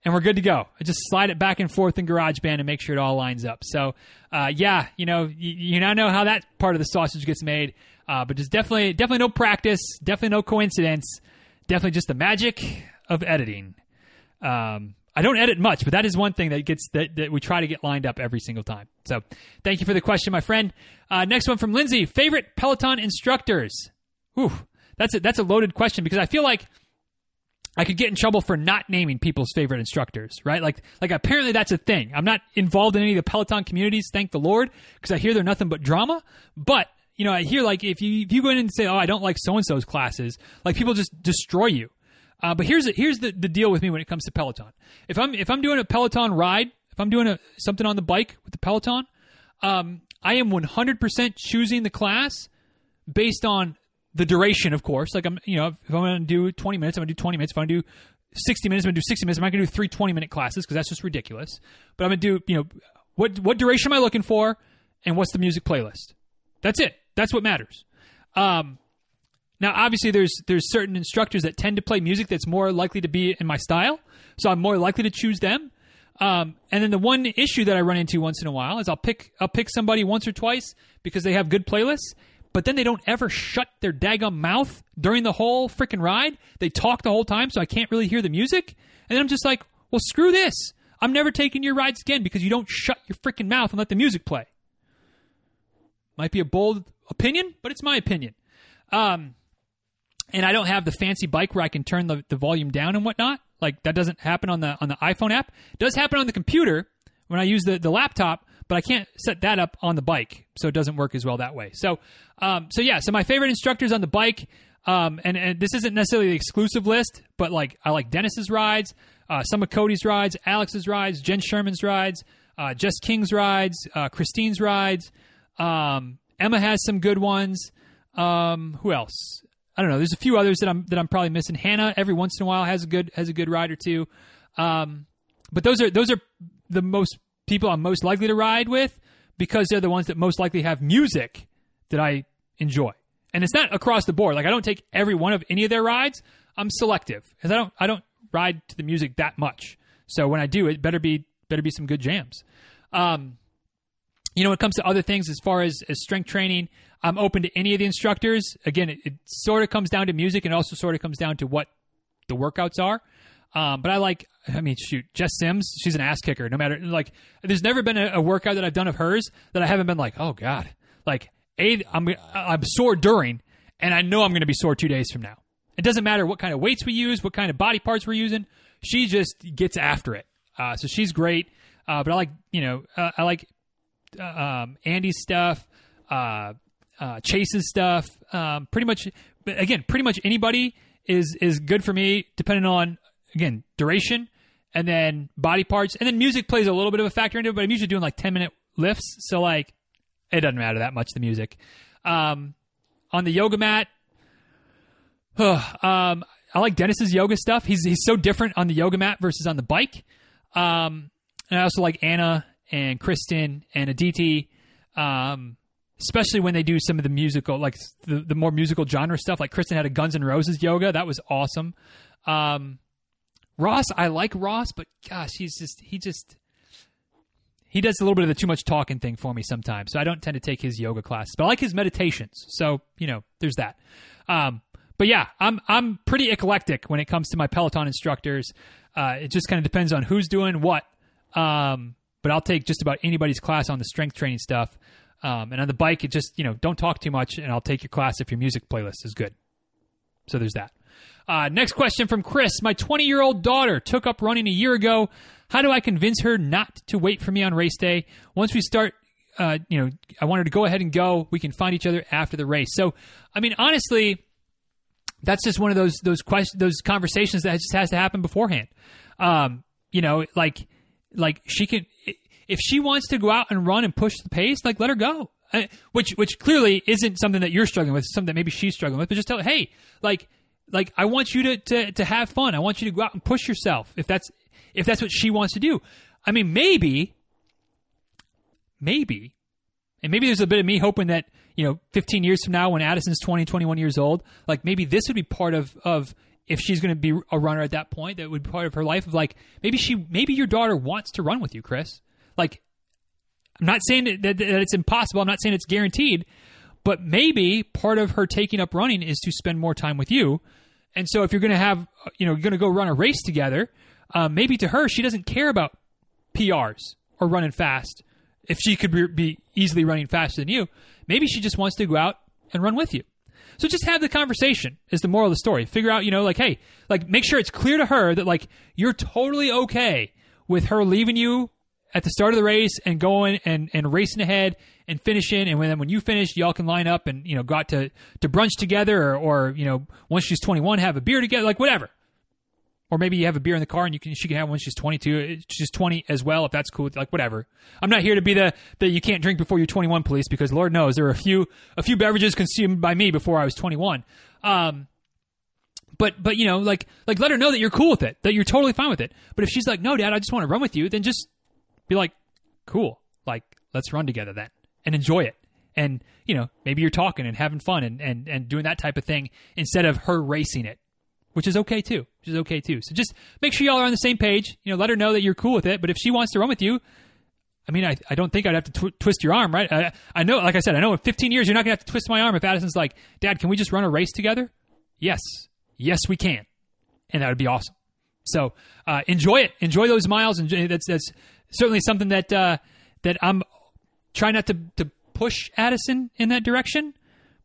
and we're good to go. I just slide it back and forth in GarageBand and make sure it all lines up. So, uh, yeah, you know, you, you now know how that part of the sausage gets made. Uh, but just definitely definitely no practice, definitely no coincidence, definitely just the magic of editing. Um, I don't edit much, but that is one thing that gets that, that we try to get lined up every single time. So, thank you for the question, my friend. Uh, next one from Lindsay: favorite Peloton instructors. Whew, that's a, that's a loaded question because I feel like I could get in trouble for not naming people's favorite instructors, right? Like, like apparently that's a thing. I'm not involved in any of the Peloton communities, thank the Lord, because I hear they're nothing but drama. But you know, I hear like if you if you go in and say, "Oh, I don't like so and so's classes," like people just destroy you. Uh, but here's the, here's the, the deal with me when it comes to Peloton. If I'm if I'm doing a Peloton ride, if I'm doing a, something on the bike with the Peloton, um, I am 100% choosing the class based on the duration, of course. Like I'm, you know, if I'm going to do 20 minutes, I'm going to do 20 minutes. If I'm going to do 60 minutes, I'm going to do 60 minutes. I'm not going to do three 20 minute classes because that's just ridiculous. But I'm going to do, you know, what what duration am I looking for, and what's the music playlist? That's it. That's what matters. Um, now, obviously, there's there's certain instructors that tend to play music that's more likely to be in my style, so I'm more likely to choose them. Um, and then the one issue that I run into once in a while is I'll pick I'll pick somebody once or twice because they have good playlists, but then they don't ever shut their daggum mouth during the whole freaking ride. They talk the whole time, so I can't really hear the music. And then I'm just like, well, screw this. I'm never taking your rides again because you don't shut your freaking mouth and let the music play. Might be a bold opinion, but it's my opinion. Um, and I don't have the fancy bike where I can turn the, the volume down and whatnot. Like that doesn't happen on the on the iPhone app. It does happen on the computer when I use the, the laptop, but I can't set that up on the bike, so it doesn't work as well that way. So, um, so yeah. So my favorite instructors on the bike, um, and, and this isn't necessarily the exclusive list, but like I like Denis's rides, uh, some of Cody's rides, Alex's rides, Jenn Sherman's rides, uh, Jess King's rides, uh, Christine's rides. Um, Emma has some good ones. Um, who else? I don't know. There's a few others that I'm that I'm probably missing. Hannah every once in a while has a good has a good ride or two. Um, but those are those are the most people I'm most likely to ride with because they're the ones that most likely have music that I enjoy. And it's not across the board. Like I don't take every one of any of their rides. I'm selective because I don't I don't ride to the music that much. So when I do, it better be better be some good jams. Um, you know, when it comes to other things as far as, as strength training, I'm open to any of the instructors. Again, it, it sort of comes down to music and also sort of comes down to what the workouts are. Um, but I like, I mean, shoot, Jess Sims, she's an ass kicker. No matter, like, there's never been a, a workout that I've done of hers that I haven't been like, oh God, like, a, I'm, I'm sore during, and I know I'm going to be sore two days from now. It doesn't matter what kind of weights we use, what kind of body parts we're using. She just gets after it. Uh, so she's great. Uh, but I like, you know, uh, I like uh, um, Andy's stuff, uh, Chase's stuff. Um, pretty much, again, pretty much anybody is is good for me, depending on again duration and then body parts, and then music plays a little bit of a factor into it. But I'm usually doing like 10 minute lifts, so like it doesn't matter that much the music. Um, on the yoga mat, um, I like Denis's yoga stuff. He's he's so different on the yoga mat versus on the bike. Um, and I also like Anna and Kristen and Aditi, um, especially when they do some of the musical, like the, the more musical genre stuff. Like Kristen had a Guns N' Roses yoga. That was awesome. Um, Ross, I like Ross, but gosh, he's just, he just, he does a little bit of the too much talking thing for me sometimes. So I don't tend to take his yoga classes, but I like his meditations. So, you know, there's that. Um, but yeah, I'm I'm pretty eclectic when it comes to my Peloton instructors. Uh, it just kind of depends on who's doing what. Um, but I'll take just about anybody's class on the strength training stuff. Um, and on the bike, it just you know don't talk too much, and I'll take your class if your music playlist is good. So there's that. Uh, next question from Chris. My 20 year old daughter took up running a year ago. How do I convince her not to wait for me on race day? Once we start, uh, you know, I want her to go ahead and go. We can find each other after the race. So, I mean, honestly, that's just one of those those questions, those conversations that just has to happen beforehand. Um, you know, like like she can if she wants to go out and run and push the pace, like let her go. Uh, which which clearly isn't something that you're struggling with, something that maybe she's struggling with. But just tell her, hey, like like I want you to, to to have fun. I want you to go out and push yourself if that's if that's what she wants to do. I mean, maybe, maybe, and maybe there's a bit of me hoping that you know, 15 years from now when Addison's 20, 21 years old, like maybe this would be part of, of if she's going to be a runner at that point, that would be part of her life of like, maybe she, maybe your daughter wants to run with you, Chris. Like, I'm not saying that, that, it's impossible. I'm not saying it's guaranteed, but maybe part of her taking up running is to spend more time with you. And so if you're going to have, you know, you're going to go run a race together, um, maybe to her, she doesn't care about PRs or running fast if she could be easily running faster than you. Maybe she just wants to go out and run with you. So just have the conversation is the moral of the story. Figure out, you know, like, hey, like make sure it's clear to her that like you're totally okay with her leaving you at the start of the race and going and, and racing ahead and finishing. And when when you finish, y'all can line up and you know go out to to brunch together or, or you know once she's 21, have a beer together, like whatever or maybe you have a beer in the car and you can she can have one. She's 22. She's 20 as well. If that's cool, like whatever. I'm not here to be the that you can't drink before you're 21 police because Lord knows there are a few a few beverages consumed by me before I was 21. Um, but but you know like like let her know that you're cool with it, that you're totally fine with it. But if she's like, no, Dad, I just want to run with you, then just be like, cool, like let's run together then and enjoy it. And you know maybe you're talking and having fun and and and doing that type of thing instead of her racing it which is okay too. Which is okay too. So just make sure y'all are on the same page. You know, let her know that you're cool with it. But if she wants to run with you, I mean, I, I don't think I'd have to tw- twist your arm, right? I, I know, like I said, I know in 15 years you're not gonna have to twist my arm if Addison's like, Dad, can we just run a race together? Yes, yes, we can, and that would be awesome. So uh, enjoy it, enjoy those miles, and that's that's certainly something that uh, that I'm trying not to to push Addison in that direction.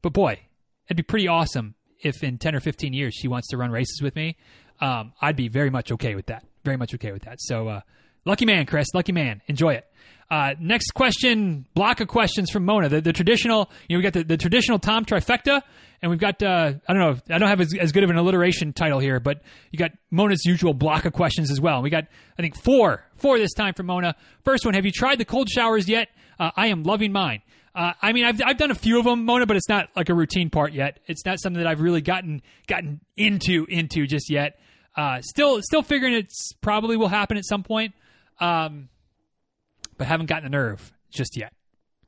But boy, it'd be pretty awesome if in 10 or 15 years she wants to run races with me, um, I'd be very much okay with that. Very much okay with that. So, uh, lucky man, Chris. Lucky man. Enjoy it. Uh, next question, block of questions from Mona. The, the traditional, you know, we got the, the traditional Tom trifecta, and we've got, uh, I don't know, I don't have as, as, good of an alliteration title here, but you got Mona's usual block of questions as well. We got, I think, four, four this time from Mona. First one, have you tried the cold showers yet? Uh, I am loving mine. Uh, I mean, I've I've done a few of them, Mona, but it's not like a routine part yet. It's not something that I've really gotten gotten into into just yet. Uh, still still figuring it's probably will happen at some point, um, but haven't gotten the nerve just yet.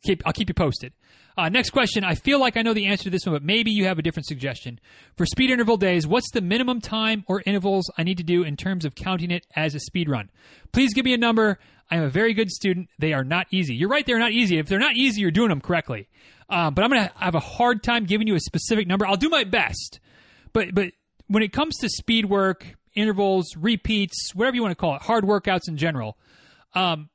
keep I'll keep you posted. Uh, next question. I feel like I know the answer to this one, but maybe you have a different suggestion. For speed interval days, what's the minimum time or intervals I need to do in terms of counting it as a speed run? Please give me a number. I am a very good student. They are not easy. You're right, they're not easy. If they're not easy, you're doing them correctly. Uh, but I'm going to have a hard time giving you a specific number. I'll do my best. But, but when it comes to speed work, intervals, repeats, whatever you want to call it, hard workouts in general, um,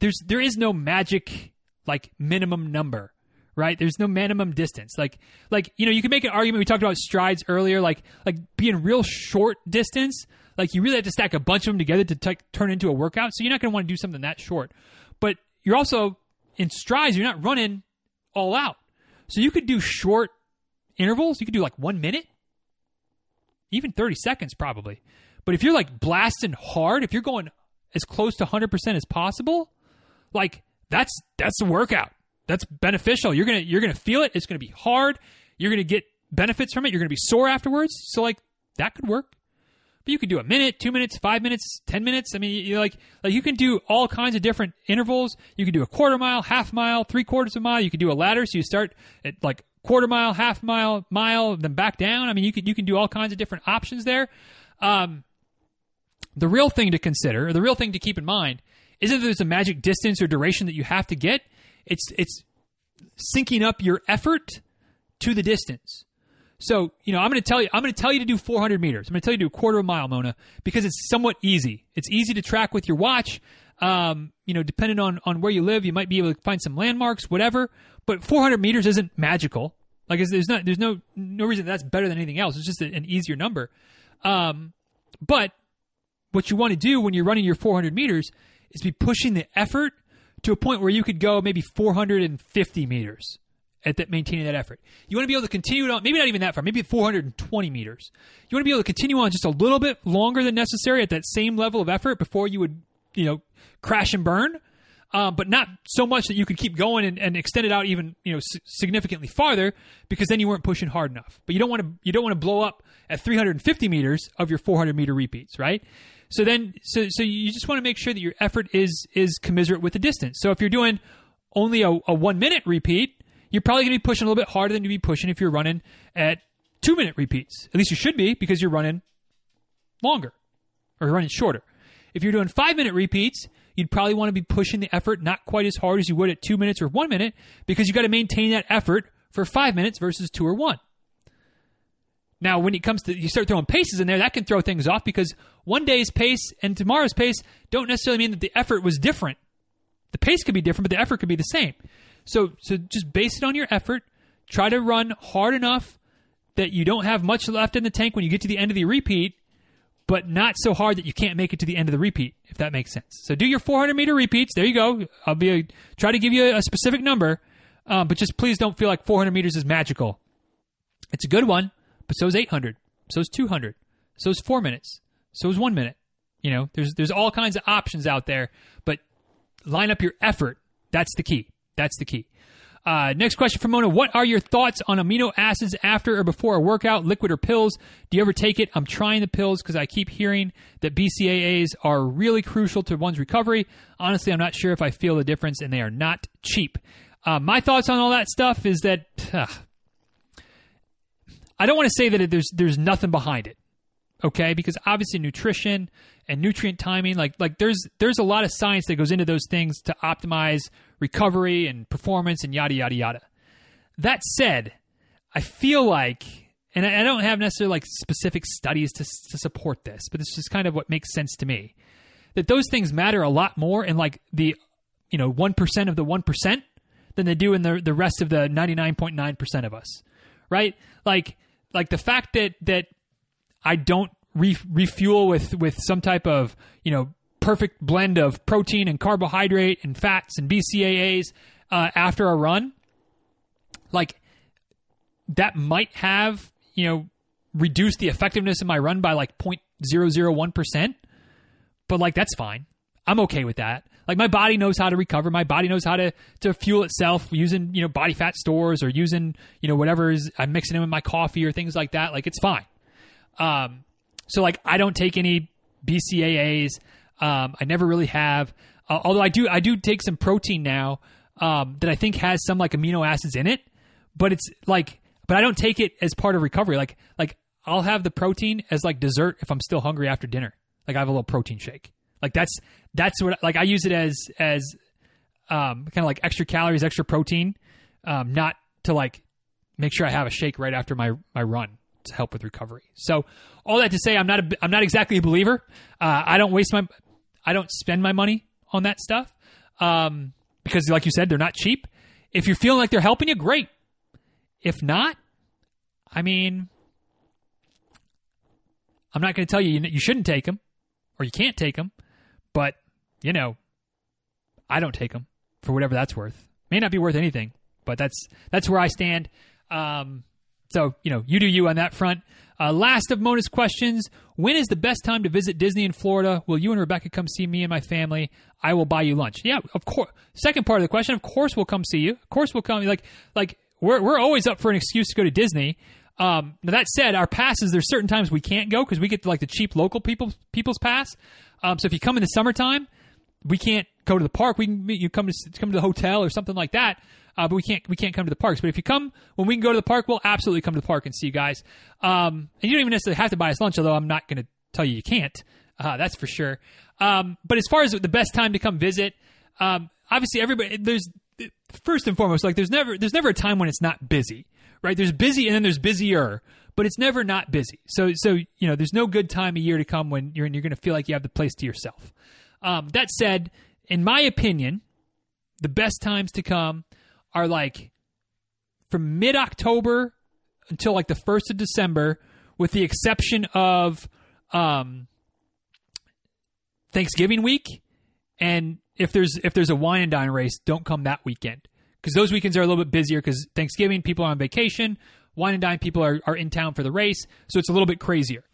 there's there is no magic like minimum number right? There's no minimum distance. Like like you know you can make an argument. We talked about strides earlier. Like like being real short distance like you really have to stack a bunch of them together to t- turn into a workout. So you're not going to want to do something that short. But you're also in strides you're not running all out. So you could do short intervals. You could do like one minute. Even 30 seconds probably. But if you're like blasting hard if you're going as close to 100% as possible like that's that's a workout that's beneficial. You're gonna you're gonna feel it. It's gonna be hard. You're gonna get benefits from it. You're gonna be sore afterwards. So like that could work. But you could do a minute, two minutes, five minutes, ten minutes. I mean, you like like you can do all kinds of different intervals. You can do a quarter mile, half mile, three quarters of a mile. You can do a ladder. So you start at like quarter mile, half mile, mile, then back down. I mean, you can you can do all kinds of different options there. Um, the real thing to consider, or the real thing to keep in mind, isn't that there's a magic distance or duration that you have to get. It's it's syncing up your effort to the distance. So, you know, I'm going to tell you, I'm going to tell you to do 400 meters. I'm going to tell you to do a quarter of a mile, Mona, because it's somewhat easy. It's easy to track with your watch. Um, you know, depending on, on where you live, you might be able to find some landmarks, whatever. But 400 meters isn't magical. Like, there's not, there's no, no reason that's better than anything else. It's just an easier number. Um, but what you want to do when you're running your 400 meters is be pushing the effort to a point where you could go maybe 450 meters at that maintaining that effort. You want to be able to continue on, maybe not even that far, maybe 420 meters. You want to be able to continue on just a little bit longer than necessary at that same level of effort before you would, you know, crash and burn. Um, but not so much that you could keep going and, and extend it out even you know s- significantly farther because then you weren't pushing hard enough. But you don't want to you don't want to blow up at 350 meters of your 400 meter repeats, right? So then, so so you just want to make sure that your effort is is commensurate with the distance. So if you're doing only a, a one minute repeat, you're probably going to be pushing a little bit harder than you'd be pushing if you're running at two minute repeats. At least you should be because you're running longer or running shorter. If you're doing five minute repeats, you'd probably want to be pushing the effort not quite as hard as you would at two minutes or one minute because you got to maintain that effort for five minutes versus two or one. Now, when it comes to you start throwing paces in there, that can throw things off because one day's pace and tomorrow's pace don't necessarily mean that the effort was different. The pace could be different, but the effort could be the same. So, so just base it on your effort. Try to run hard enough that you don't have much left in the tank when you get to the end of the repeat, but not so hard that you can't make it to the end of the repeat. If that makes sense. So do your 400 meter repeats. There you go. I'll be a, try to give you a, a specific number, um, but just please don't feel like 400 meters is magical. It's a good one but so is 800. So is 200. So is four minutes. So it was one minute. You know, there's there's all kinds of options out there, but line up your effort. That's the key. That's the key. Uh, next question from Mona. What are your thoughts on amino acids after or before a workout, liquid or pills? Do you ever take it? I'm trying the pills because I keep hearing that BCAAs are really crucial to one's recovery. Honestly, I'm not sure if I feel the difference, and they are not cheap. Uh, my thoughts on all that stuff is that uh, I don't want to say that there's there's nothing behind it, okay? Because obviously nutrition and nutrient timing, like like there's there's a lot of science that goes into those things to optimize recovery and performance and yada yada yada. That said, I feel like, and I, don't have necessarily like specific studies to to support this, but this is kind of what makes sense to me that those things matter a lot more in like the you know one percent of the one percent than they do in the the rest of the ninety nine point nine percent of us, right? Like like the fact that that I don't re- refuel with with some type of you know perfect blend of protein and carbohydrate and fats and BCAAs uh, after a run, like that might have you know reduced the effectiveness of my run by like 0.001 percent, but like that's fine. I'm okay with that. Like my body knows how to recover. My body knows how to to fuel itself using you know body fat stores or using you know whatever is I'm mixing in with my coffee or things like that. Like it's fine. Um, so like I don't take any BCAAs. Um, I never really have. Uh, although I do I do take some protein now. um, that I think has some like amino acids in it, but it's like, but I don't take it as part of recovery. Like, like I'll have the protein as like dessert if I'm still hungry after dinner. Like I have a little protein shake. Like that's that's what like I use it as as um, kind of like extra calories, extra protein, um, not to like make sure I have a shake right after my my run to help with recovery. So all that to say, I'm not a, I'm not exactly a believer. Uh, I don't waste my I don't spend my money on that stuff um, because, like you said, they're not cheap. If you're feeling like they're helping you, great. If not, I mean, I'm not going to tell you you shouldn't take them or you can't take them, but you know, I don't take them for whatever that's worth. May not be worth anything, but that's that's where I stand. Um, so you know, you do you on that front. Uh, last of Mona's questions: When is the best time to visit Disney in Florida? Will you and Rebecca come see me and my family? I will buy you lunch. Yeah, of course. Second part of the question: Of course, we'll come see you. Of course, we'll come. Like, like we're we're always up for an excuse to go to Disney. Um, now that said, our passes there's certain times we can't go because we get like the cheap local people people's pass. Um, so if you come in the summertime, we can't go to the park. We can meet you come to come to the hotel or something like that. Uh, but we can't we can't come to the parks. But if you come when we can go to the park, we'll absolutely come to the park and see you guys. Um, and you don't even necessarily have to buy us lunch, although I'm not going to tell you you can't. Uh, that's for sure. Um, but as far as the best time to come visit, um, obviously everybody there's first and foremost like there's never there's never a time when it's not busy, right? There's busy and then there's busier, but it's never not busy. So so you know there's no good time of year to come when you're you're going to feel like you have the place to yourself. Um, that said, in my opinion, the best times to come are like from mid October until like the first of December, with the exception of um, Thanksgiving week, and if there's if there's a wine and dine race, don't come that weekend. Because those weekends are a little bit busier because Thanksgiving people are on vacation, wine and dine people are, are in town for the race, so it's a little bit crazier.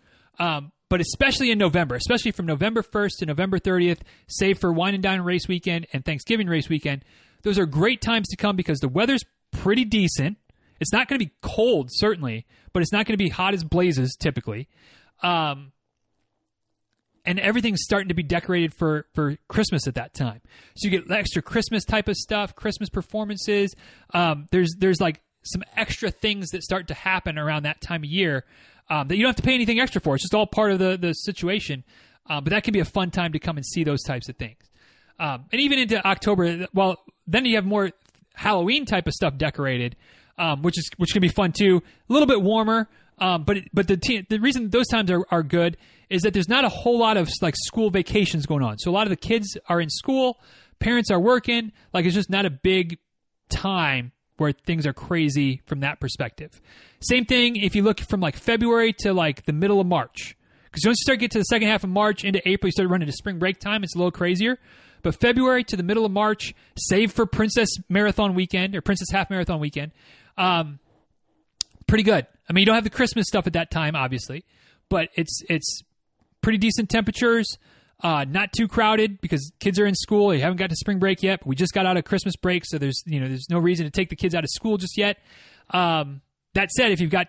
Um, but especially in November, especially from November 1st to November 30th, save for wine and dine race weekend and Thanksgiving race weekend, those are great times to come because the weather's pretty decent. It's not going to be cold, certainly, but it's not going to be hot as blazes typically. Um, and everything's starting to be decorated for for Christmas at that time. So you get extra Christmas type of stuff, Christmas performances. Um, there's there's like some extra things that start to happen around that time of year um, that you don't have to pay anything extra for. It's just all part of the the situation. Um, but that can be a fun time to come and see those types of things. Um, and even into October, well, then you have more Halloween type of stuff decorated, um, which is which can be fun too. A little bit warmer, um, but but the the reason those times are, are good is that there's not a whole lot of like school vacations going on. So a lot of the kids are in school, parents are working. Like it's just not a big time where things are crazy from that perspective. Same thing if you look from like February to like the middle of March. Because once you start to get to the second half of March into April, you start running to spring break time. It's a little crazier. But February to the middle of March, save for Princess Marathon weekend or Princess Half Marathon weekend, um, pretty good. I mean, you don't have the Christmas stuff at that time, obviously, but it's it's pretty decent temperatures. Uh, not too crowded because kids are in school. They haven't got to spring break yet. we just got out of Christmas break, so there's you know there's no reason to take the kids out of school just yet. Um, that said, if you've got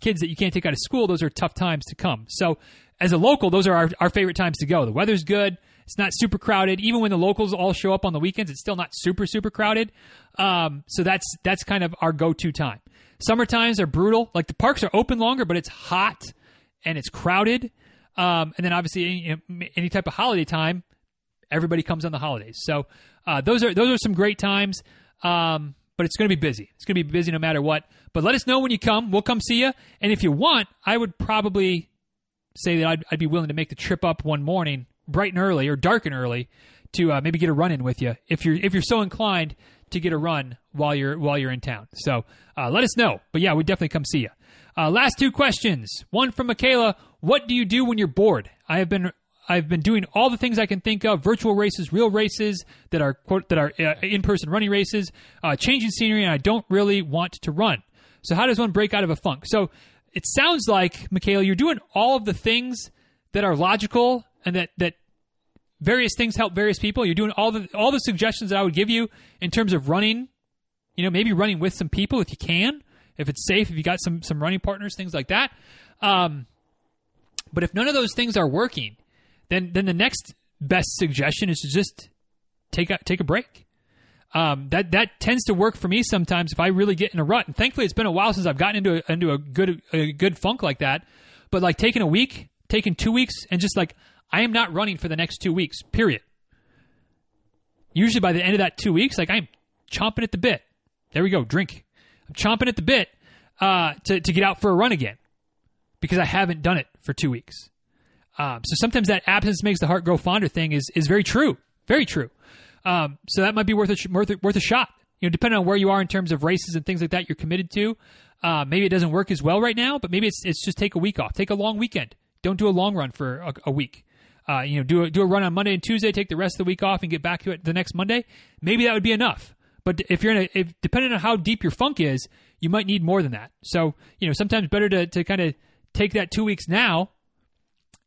kids that you can't take out of school, those are tough times to come. So as a local, those are our, our favorite times to go. The weather's good. It's not super crowded. Even when the locals all show up on the weekends, it's still not super super crowded. Um, so that's that's kind of our go to time. Summer times are brutal. Like the parks are open longer, but it's hot and it's crowded. Um, and then obviously any, any, type of holiday time, everybody comes on the holidays. So uh, those are those are some great times. Um, but it's going to be busy. It's going to be busy no matter what. But let us know when you come. We'll come see you. And if you want, I would probably say that I'd, I'd be willing to make the trip up one morning bright and early or dark and early to uh, maybe get a run in with you if you're if you're so inclined to get a run while you're while you're in town. So uh, let us know. But yeah, we definitely come see you. Uh, last two questions. One from Michaela. What do you do when you're bored? I have been I've been doing all the things I can think of: virtual races, real races that are quote that are uh, in-person running races, uh, changing scenery, and I don't really want to run. So how does one break out of a funk? So it sounds like Michaela, you're doing all of the things that are logical and that that various things help various people. You're doing all the all the suggestions that I would give you in terms of running. You know, maybe running with some people if you can, if it's safe, if you got some some running partners, things like that. Um, but if none of those things are working, then then the next best suggestion is to just take a take a break. Um, that that tends to work for me sometimes if I really get in a rut. And thankfully, it's been a while since I've gotten into a, into a good a good funk like that. But like taking a week, taking two weeks, and just like I am not running for the next two weeks. Period. Usually by the end of that two weeks, like I'm chomping at the bit. There we go. Drink. I'm chomping at the bit uh, to to get out for a run again because I haven't done it for two weeks. Um, so sometimes that absence makes the heart grow fonder thing is is very true, very true. Um, so that might be worth a worth a, worth a shot. You know, depending on where you are in terms of races and things like that, you're committed to. Uh, maybe it doesn't work as well right now, but maybe it's it's just take a week off, take a long weekend. Don't do a long run for a, a week. Uh, you know, do a, do a run on Monday and Tuesday, take the rest of the week off, and get back to it the next Monday. Maybe that would be enough. But if you're in a, if depending on how deep your funk is, you might need more than that. So you know, sometimes better to to kind of take that two weeks now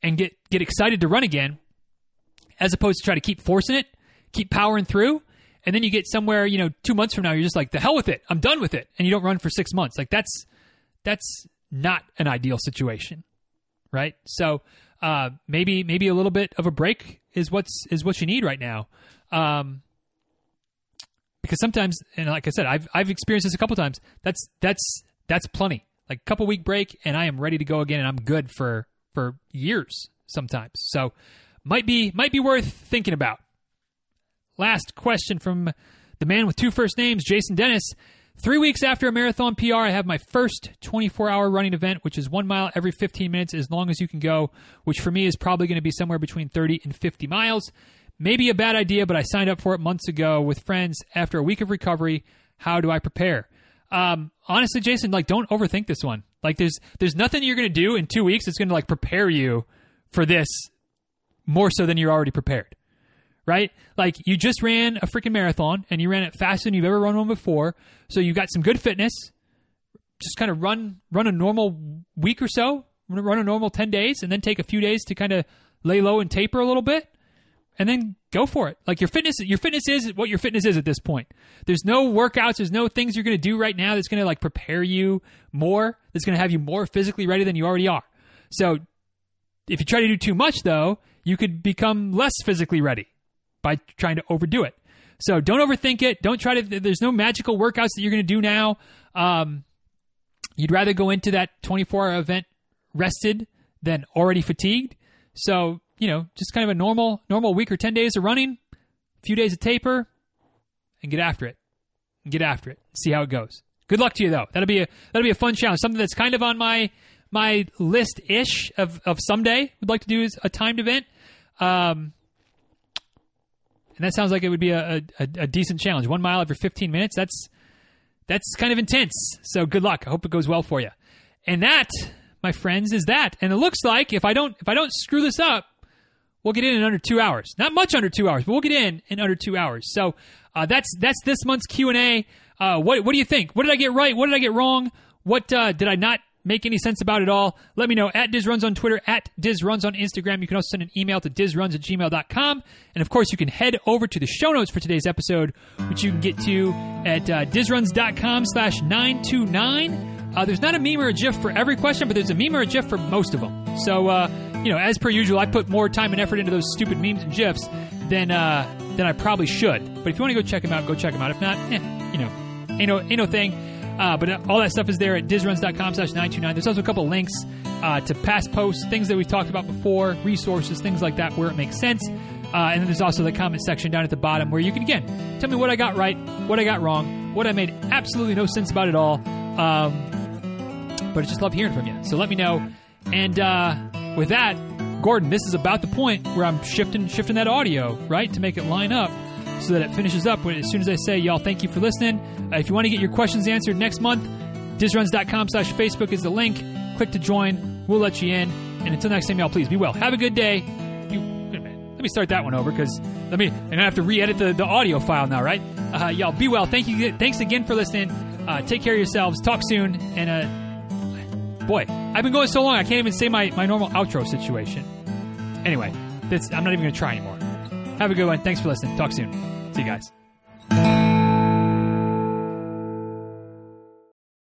and get get excited to run again, as opposed to try to keep forcing it, keep powering through, and then you get somewhere you know two months from now you're just like the hell with it, I'm done with it, and you don't run for six months. Like that's that's not an ideal situation, right? So uh, maybe maybe a little bit of a break is what's is what you need right now. Um, because sometimes, and like I said, I've I've experienced this a couple times. That's that's that's plenty. Like a couple week break, and I am ready to go again, and I'm good for for years sometimes. So might be might be worth thinking about. Last question from the man with two first names, Jason Dennis. Three weeks after a marathon PR, I have my first 24 hour running event, which is one mile every 15 minutes as long as you can go, which for me is probably going to be somewhere between 30 and 50 miles. Maybe a bad idea, but I signed up for it months ago with friends after a week of recovery. How do I prepare? Um, honestly, Jason, like don't overthink this one. Like there's there's nothing you're going to do in two weeks that's going to like prepare you for this more so than you're already prepared right? Like you just ran a freaking marathon and you ran it faster than you've ever run one before. So you got some good fitness. Just kind of run run a normal week or so, run a normal 10 days and then take a few days to kind of lay low and taper a little bit and then go for it. Like your fitness your fitness is what your fitness is at this point. There's no workouts, there's no things you're going to do right now that's going to like prepare you more, that's going to have you more physically ready than you already are. So if you try to do too much though, you could become less physically ready by trying to overdo it. So don't overthink it. Don't try to. There's no magical workouts that you're going to do now. Um, you'd rather go into that 24 hour event rested than already fatigued. So you know, just kind of a normal normal week or 10 days of running, a few days of taper, and get after it. And get after it. See how it goes. Good luck to you though. That'll be a that'll be a fun challenge. Something that's kind of on my my list ish of of someday would like to do is a timed event. Um, and that sounds like it would be a, a, a, decent challenge. One mile every 15 minutes. That's that's kind of intense. So good luck. I hope it goes well for you. And that, my friends, is that. And it looks like if I don't if I don't screw this up, we'll get in in under two hours. Not much under two hours, but we'll get in in under two hours. So uh, that's that's this month's Q and A. Uh, what what do you think? What did I get right? What did I get wrong? What uh, did I not make any sense about it all, let me know at DizRuns on Twitter, at DizRuns on Instagram. You can also send an email to DizRuns at gmail.com. And of course, you can head over to the show notes for today's episode, which you can get to at uh, DizRuns.com slash 929. Uh, there's not a meme or a GIF for every question, but there's a meme or a GIF for most of them. So, uh, you know, as per usual, I put more time and effort into those stupid memes and GIFs than uh, than I probably should. But if you want to go check them out, go check them out. If not, eh, you know, ain't no, ain't no thing. Uh, but all that stuff is there at dizruns.com slash 929. There's also a couple links uh, to past posts, things that we've talked about before, resources, things like that where it makes sense. Uh, and then there's also the comment section down at the bottom where you can, again, tell me what I got right, what I got wrong, what I made absolutely no sense about at all. Um, but I just love hearing from you. So let me know. And uh, with that, Gordon, this is about the point where I'm shifting shifting that audio, right, to make it line up so that it finishes up as soon as I say, y'all, thank you for listening. Uh, if you want to get your questions answered next month, dizruns.com slash Facebook is the link. Click to join. We'll let you in. And until next time, y'all, please be well. Have a good day. You, let me start that one over because let me, and I have to re-edit the, the audio file now, right? Uh, y'all, be well. Thank you. Thanks again for listening. Uh, take care of yourselves. Talk soon. And, uh, boy, I've been going so long, I can't even say my, my normal outro situation. Anyway, I'm not even going to try anymore. Have a good one. Thanks for listening. Talk soon. See you guys.